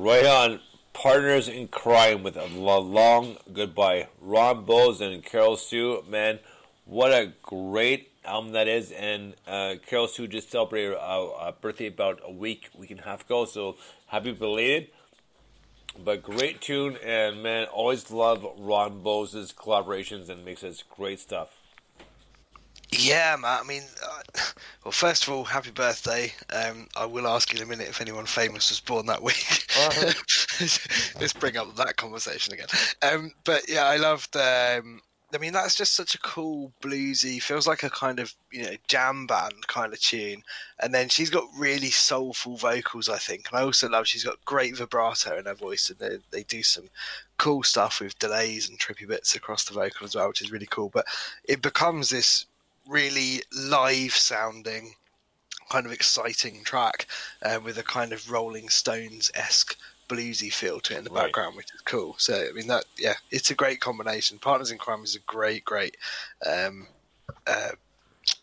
Right on. Partners in Crime with a long goodbye. Ron Bowles and Carol Sue. Man, what a great album that is. And uh, Carol Sue just celebrated a, a birthday about a week, week and a half ago. So happy belated. But great tune. And man, always love Ron Bowles' collaborations and makes us great stuff. Yeah, Matt. I mean, uh, well, first of all, happy birthday. Um, I will ask you in a minute if anyone famous was born that week. Let's bring up that conversation again. Um, but yeah, I loved. Um, I mean, that's just such a cool bluesy. Feels like a kind of you know jam band kind of tune. And then she's got really soulful vocals, I think. And I also love she's got great vibrato in her voice, and they, they do some cool stuff with delays and trippy bits across the vocal as well, which is really cool. But it becomes this really live sounding kind of exciting track uh, with a kind of rolling stones esque bluesy feel to it in the Right. background which is cool. So i mean that yeah it's a great combination. Partners in crime is a great great um uh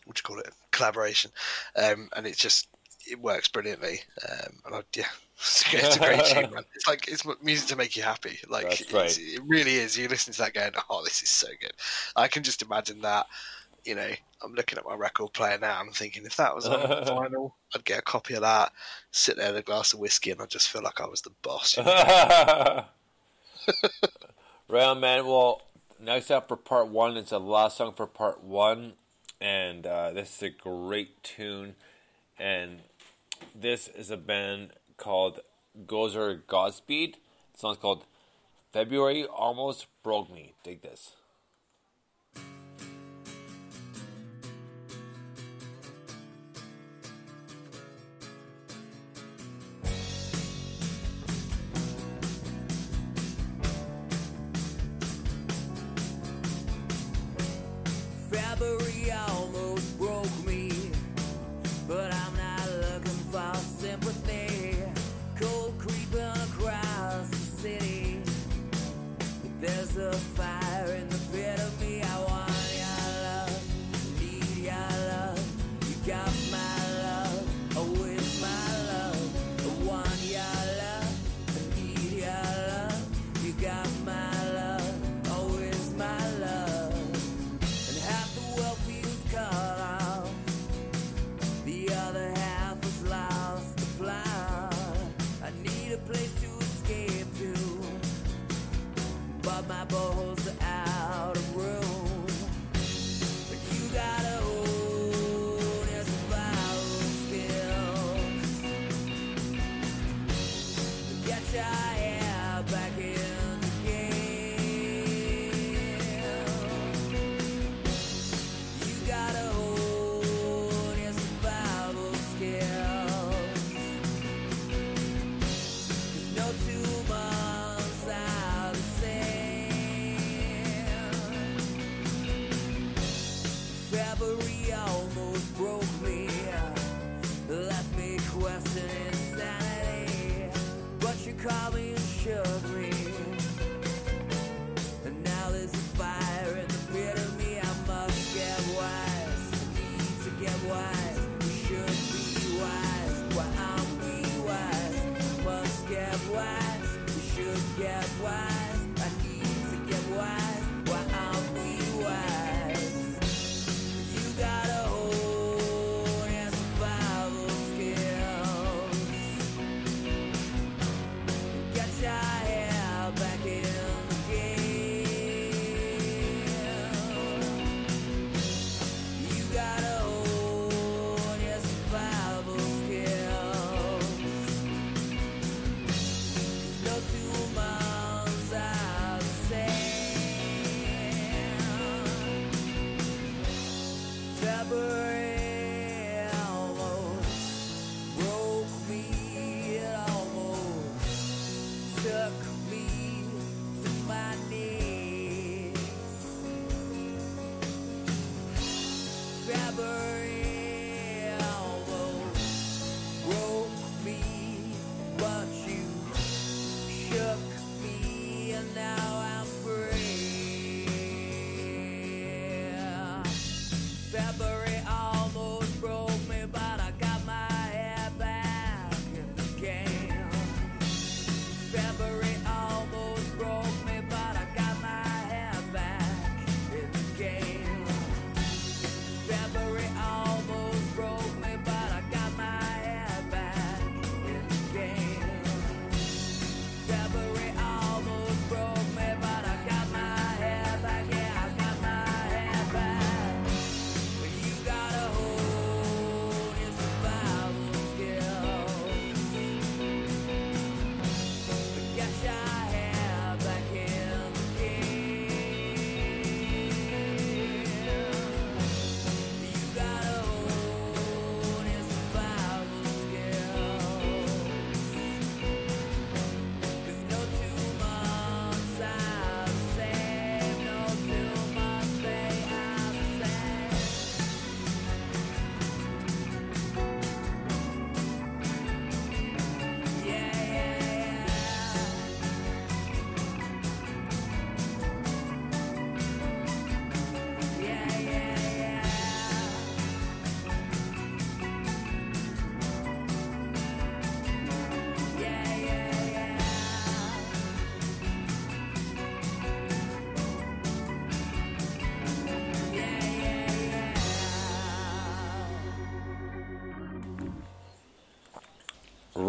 what do you call it? Collaboration. Um and it just it works brilliantly. Um and I, yeah it's a, it's a great tune man. It's like it's music to make you happy. Like right. it really is. You listen to that going oh this is so good. I can just imagine that you know, I'm looking at my record player now. I'm thinking if that was on vinyl, I'd get a copy of that, sit there with a glass of whiskey, and I just feel like I was the boss. you know? right man. Well, next up for part one, it's the last song for part one, and uh, this is a great tune. And this is a band called Gozer Godspeed. The song's called February Almost Broke Me. Dig this.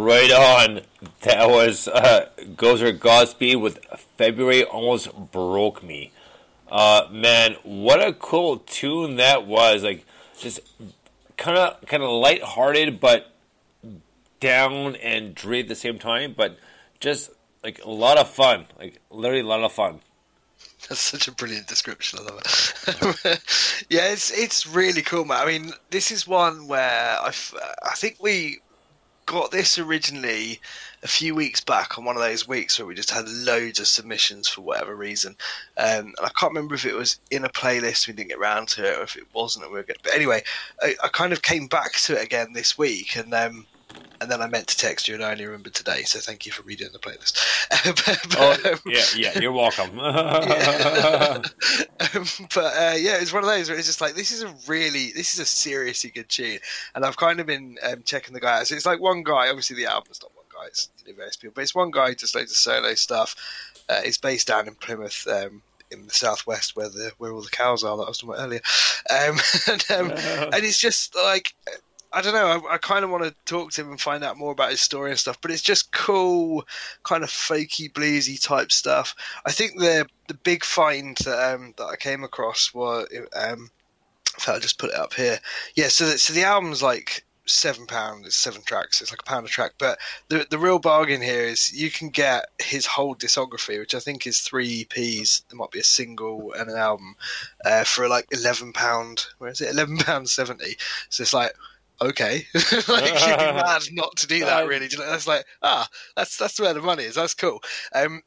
Right on. That was uh, Gozer Godspeed with February almost broke me. Uh, man, what a cool tune that was! Like, just kind of kind of lighthearted, but down and dreary at the same time. But just like a lot of fun, like literally a lot of fun. That's such a brilliant description. I love it. yeah, it's it's really cool, man. I mean, this is one where I, I think we got this originally a few weeks back on one of those weeks where we just had loads of submissions for whatever reason. Um, and I can't remember if it was in a playlist we didn't get round to it or if it wasn't we were good. But anyway, I, I kind of came back to it again this week and um, and then I meant to text you and I only remembered today. So thank you for redoing the playlist. Oh, yeah, yeah, you're welcome. um, but uh, yeah, it's one of those where it's just like this is a really, this is a seriously good tune, and I've kind of been um, checking the guy out. So it's like one guy. Obviously, the album's not one guy; it's you know, various people, but it's one guy who does loads of solo stuff. Uh, he's based down in Plymouth. Um, in the southwest, where the where all the cows are that I was talking about earlier, um, and, um, and it's just like I don't know. I, I kind of want to talk to him and find out more about his story and stuff. But it's just cool, kind of folky, bluesy type stuff. I think the the big find that um, that I came across was um, I'll just put it up here. Yeah, so the, so the album's like seven pound. It's seven tracks. It's like a pound a track. But the the real bargain here is you can get his whole discography, which I think is three EPs. There might be a single and an album uh, for like eleven pound. Where is it? Eleven pound seventy. So it's like okay, like you'd be mad not to do that. Really, you know, that's like ah, that's that's where the money is. That's cool. Um,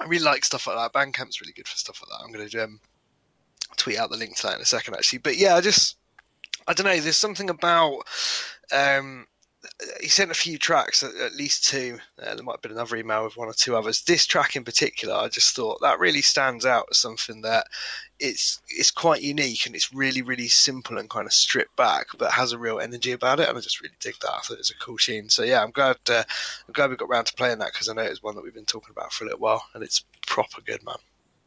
I really like stuff like that. Bandcamp's really good for stuff like that. I'm going to um, tweet out the link to that in a second, actually. But yeah, I just I don't know. There's something about um, he sent a few tracks, at, least two. Uh, there might have been another email with one or two others. This track in particular, I just thought that really stands out as something that it's it's quite unique and it's really really simple and kind of stripped back, but has a real energy about it. And I just really dig that. I thought it was a cool tune. So yeah, I'm glad uh, I'm glad we got round to playing that because I know it's one that we've been talking about for a little while and it's proper good, man.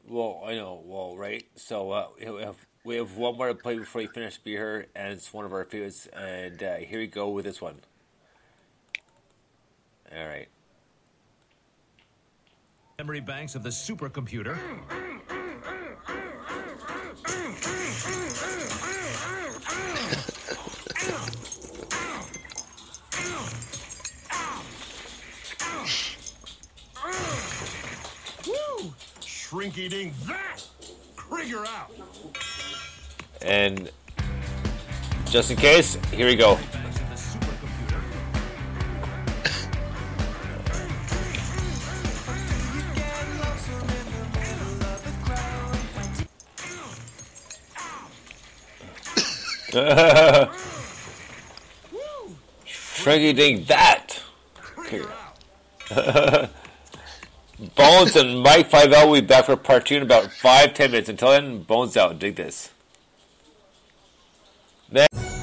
Well, I know. Well, right. So uh, we have we have one more to play before we finish beer, and it's one of our favorites. And uh, here we go with this one. All right. Memory banks of the supercomputer. Woo! Shrinky ding that! Krieger out! And just in case, here we go. Frankie dig that. Bones and Mike Five L will be back for part two in about five ten minutes. Until then, Bones out. Dig this.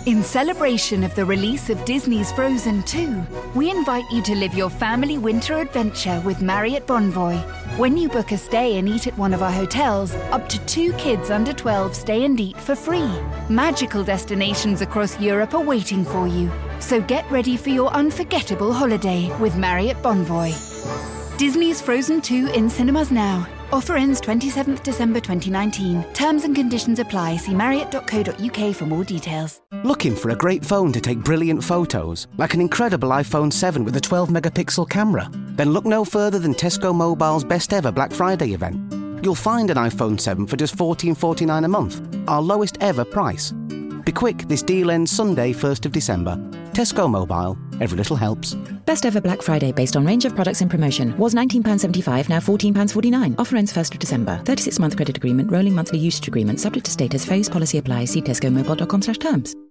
In celebration of the release of Disney's Frozen 2, we invite you to live your family winter adventure with Marriott Bonvoy. When you book a stay and eat at one of our hotels, up to two kids under 12 stay and eat for free. Magical destinations across Europe are waiting for you. So get ready for your unforgettable holiday with Marriott Bonvoy. Disney's Frozen 2 in cinemas now. Offer ends 27th December 2019. Terms and conditions apply. See marriott.co.uk for more details. Looking for a great phone to take brilliant photos, like an incredible iPhone 7 with a 12 megapixel camera? Then look no further than Tesco Mobile's best ever Black Friday event. You'll find an iPhone 7 for just $14.49 a month, our lowest ever price. Be quick, this deal ends Sunday, 1st of December. Tesco Mobile, every little helps. Best ever Black Friday based on range of products in promotion was £19.75, now £14.49. Offer ends 1st of December. 36 month credit agreement, rolling monthly usage agreement, subject to status, phase policy applies. See tescomobile.com slash terms.